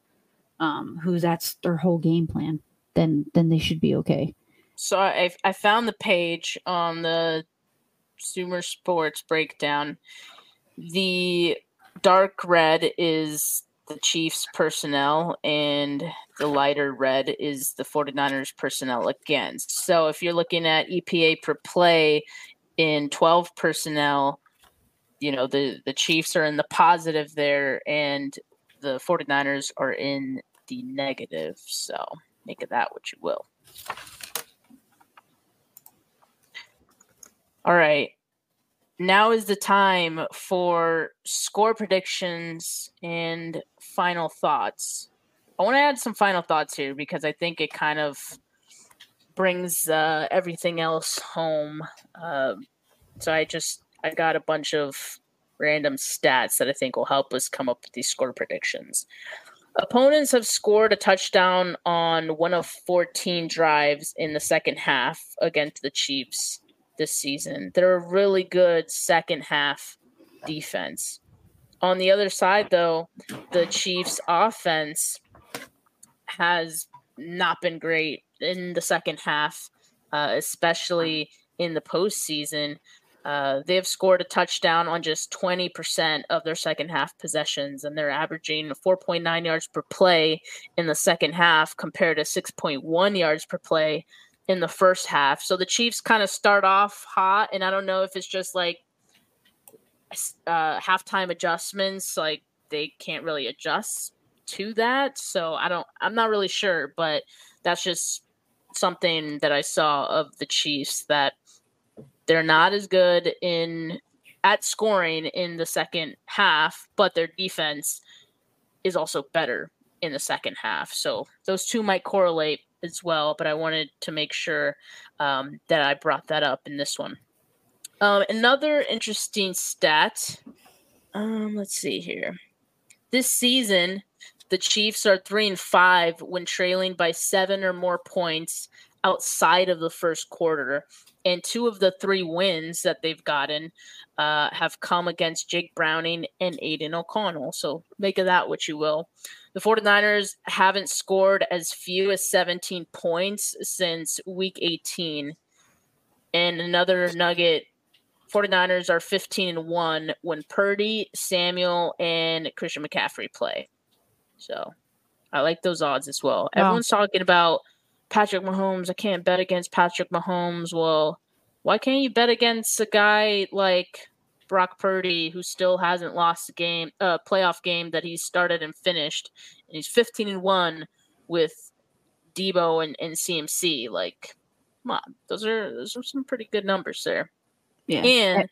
um, Who that's their whole game plan, then then they should be okay. So I I found the page on the Sumer Sports breakdown. The dark red is the Chiefs personnel and the lighter red is the 49ers personnel against. So if you're looking at EPA per play in 12 personnel, you know, the the Chiefs are in the positive there and the 49ers are in the negative. So make of that what you will. All right. Now is the time for score predictions and final thoughts. I want to add some final thoughts here because I think it kind of brings uh, everything else home. Um so I just I got a bunch of random stats that I think will help us come up with these score predictions. Opponents have scored a touchdown on one of 14 drives in the second half against the Chiefs this season. They're a really good second half defense. On the other side, though, the Chiefs' offense has not been great in the second half, uh, especially in the postseason. Uh, they have scored a touchdown on just 20% of their second half possessions, and they're averaging 4.9 yards per play in the second half compared to 6.1 yards per play in the first half. So the Chiefs kind of start off hot, and I don't know if it's just like uh, halftime adjustments, like they can't really adjust to that. So I don't I'm not really sure, but that's just something that I saw of the Chiefs that they're not as good in at scoring in the second half, but their defense is also better in the second half. So those two might correlate as well, but I wanted to make sure um, that I brought that up in this one. Um, another interesting stat. Um, let's see here. This season, the Chiefs are three and five when trailing by seven or more points outside of the first quarter. And two of the three wins that they've gotten uh, have come against Jake Browning and Aidan O'Connell. So make of that what you will. The 49ers haven't scored as few as 17 points since week 18. And another nugget 49ers are 15 and 1 when Purdy, Samuel, and Christian McCaffrey play. So I like those odds as well. Wow. Everyone's talking about Patrick Mahomes. I can't bet against Patrick Mahomes. Well, why can't you bet against a guy like Brock Purdy who still hasn't lost a game, a uh, playoff game that he started and finished, and he's 15 and 1 with Deebo and, and CMC. Like, come on, those are those are some pretty good numbers there. Yeah. And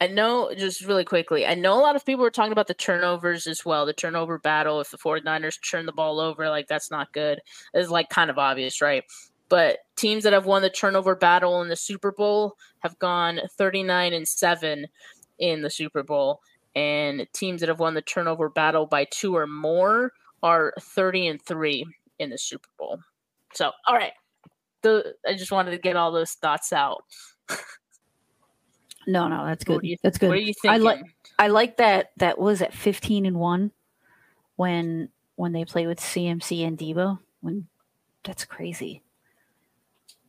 I know, just really quickly, I know a lot of people were talking about the turnovers as well, the turnover battle. If the 49ers turn the ball over, like that's not good. It's like kind of obvious, right? But teams that have won the turnover battle in the Super Bowl have gone 39 and 7 in the Super Bowl. And teams that have won the turnover battle by two or more are 30 and 3 in the Super Bowl. So, all right. The, I just wanted to get all those thoughts out. No, no, that's good. You, that's good. What are you thinking? I like I like that that was at 15 and 1 when when they play with CMC and Deebo. When that's crazy.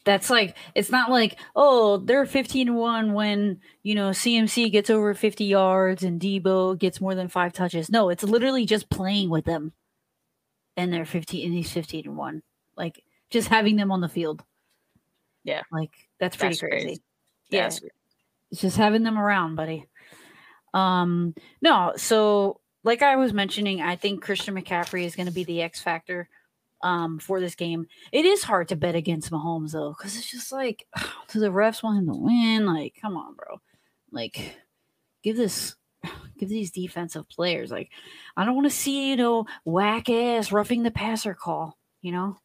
That's like it's not like, oh, they're 15 and 1 when, you know, CMC gets over 50 yards and Deebo gets more than 5 touches. No, it's literally just playing with them. And they're 15 and he's 15 and 1. Like just having them on the field. Yeah. Like that's pretty that's crazy. crazy. Yeah. That's it's just having them around, buddy. Um, no, so like I was mentioning, I think Christian McCaffrey is going to be the X factor um, for this game. It is hard to bet against Mahomes though, because it's just like, do the refs want him to win? Like, come on, bro. Like, give this, give these defensive players. Like, I don't want to see you know whack ass roughing the passer call. You know,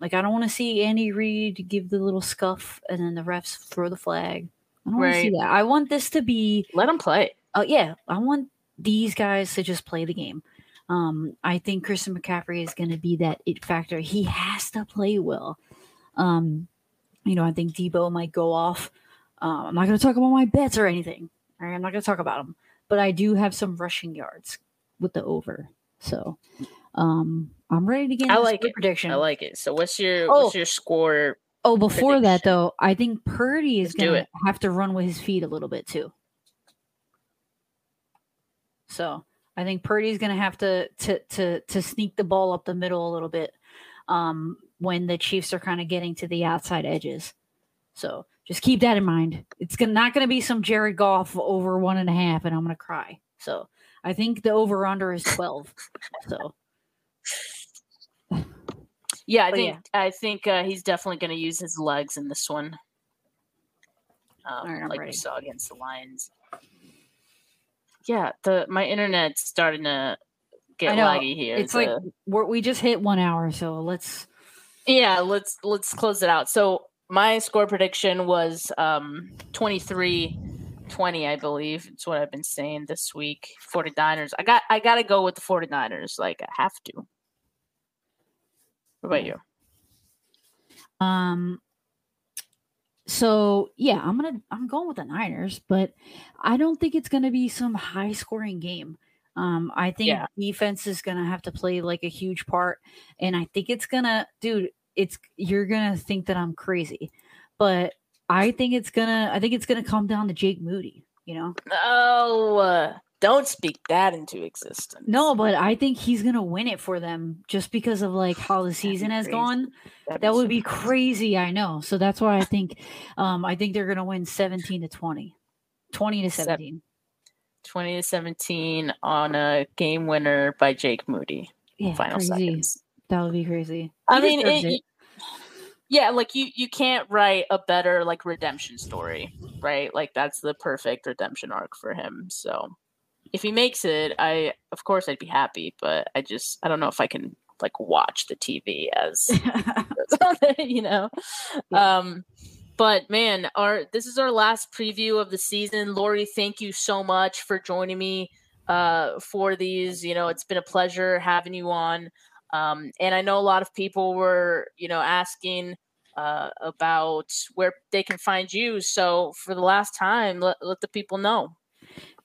like I don't want to see Andy Reid give the little scuff and then the refs throw the flag. I don't right. want to see that. I want this to be let them play. Oh uh, yeah, I want these guys to just play the game. Um, I think Christian McCaffrey is going to be that it factor. He has to play well. Um, you know, I think Deebo might go off. Um, I'm not going to talk about my bets or anything. All right, I'm not going to talk about them, but I do have some rushing yards with the over. So, um, I'm ready to get. I like it. Prediction. I like it. So, what's your oh, what's your score Oh, before prediction. that though, I think Purdy is going to have to run with his feet a little bit too. So I think Purdy's going to have to to to to sneak the ball up the middle a little bit um, when the Chiefs are kind of getting to the outside edges. So just keep that in mind. It's gonna, not going to be some Jared Goff over one and a half, and I'm going to cry. So I think the over under is twelve. so yeah, I think yeah. I think uh, he's definitely going to use his legs in this one, um, right, like ready. we saw against the Lions. Yeah, the my internet's starting to get laggy here. It's the, like we just hit one hour, so let's. Yeah, let's let's close it out. So my score prediction was um 23 20 i believe it's what i've been saying this week 49ers i got i gotta go with the 49ers like i have to what about you? Um so yeah, I'm gonna I'm going with the Niners, but I don't think it's gonna be some high scoring game. Um, I think yeah. defense is gonna have to play like a huge part, and I think it's gonna, dude. It's you're gonna think that I'm crazy, but I think it's gonna I think it's gonna come down to Jake Moody. You know? Oh, don't speak that into existence. No, but I think he's gonna win it for them just because of like how the season has gone. That'd that would be crazy, I know. So that's why I think um I think they're gonna win 17 to 20. 20 to 17. 20 to 17 on a game winner by Jake Moody. Yeah, final crazy. seconds. That would be crazy. I He mean, deserves it, yeah, like you you can't write a better like redemption story, right? Like that's the perfect redemption arc for him. So if he makes it, I of course I'd be happy, but I just I don't know if I can like watch the TV as you know. Yeah. Um but man, our this is our last preview of the season. Laurie, thank you so much for joining me uh for these. You know, it's been a pleasure having you on. Um, and I know a lot of people were, you know, asking uh, about where they can find you. So for the last time, let, let the people know.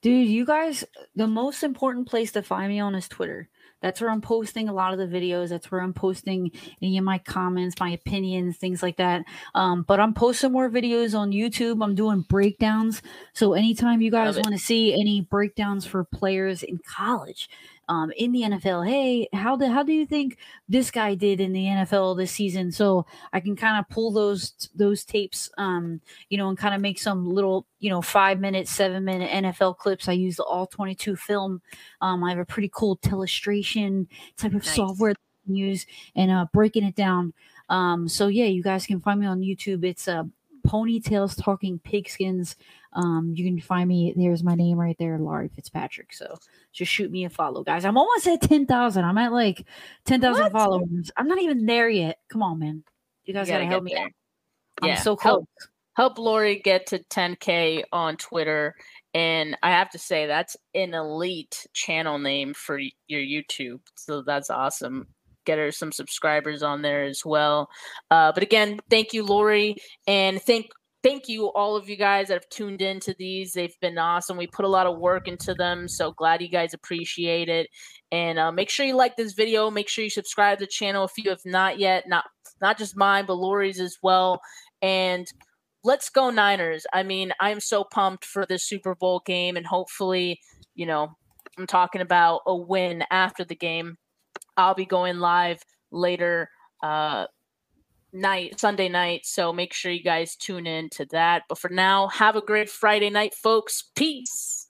Dude, you guys, the most important place to find me on is Twitter. That's where I'm posting a lot of the videos. That's where I'm posting any of my comments, my opinions, things like that. Um, but I'm posting more videos on YouTube. I'm doing breakdowns. So anytime you guys want to see any breakdowns for players in college, um, in the NFL, hey, how do how do you think this guy did in the NFL this season? So I can kind of pull those those tapes, um, you know, and kind of make some little, you know, five minute, seven minute NFL clips. I use the all twenty two film. Um, I have a pretty cool telestration type of Nice. software that I can use and uh, breaking it down. Um, so yeah, you guys can find me on YouTube. It's uh, ponytails talking pigskins. Um, you can find me. There's my name right there, Laurie Fitzpatrick. So just shoot me a follow, guys. I'm almost at ten thousand. I'm at like ten thousand followers. I'm not even there yet. Come on, man. You guys You gotta, gotta help me there. out. I'm Yeah, so help- close. Help Laurie get to 10K on Twitter. And I have to say, that's an elite channel name for your YouTube. So that's awesome. Get her some subscribers on there as well. Uh, but again, thank you, Laurie. And thank thank you all of you guys that have tuned into these. They've been awesome. We put a lot of work into them so glad you guys appreciate it. And uh, make sure you like this video. Make sure you subscribe to the channel if you have not yet. Not not just mine but laurie's as well. And let's go niners. I mean i'm so pumped for this super bowl game and hopefully you know i'm talking about a win after the game i'll be going live later uh night sunday night so make sure you guys tune in to that. But for now have a great friday night folks. Peace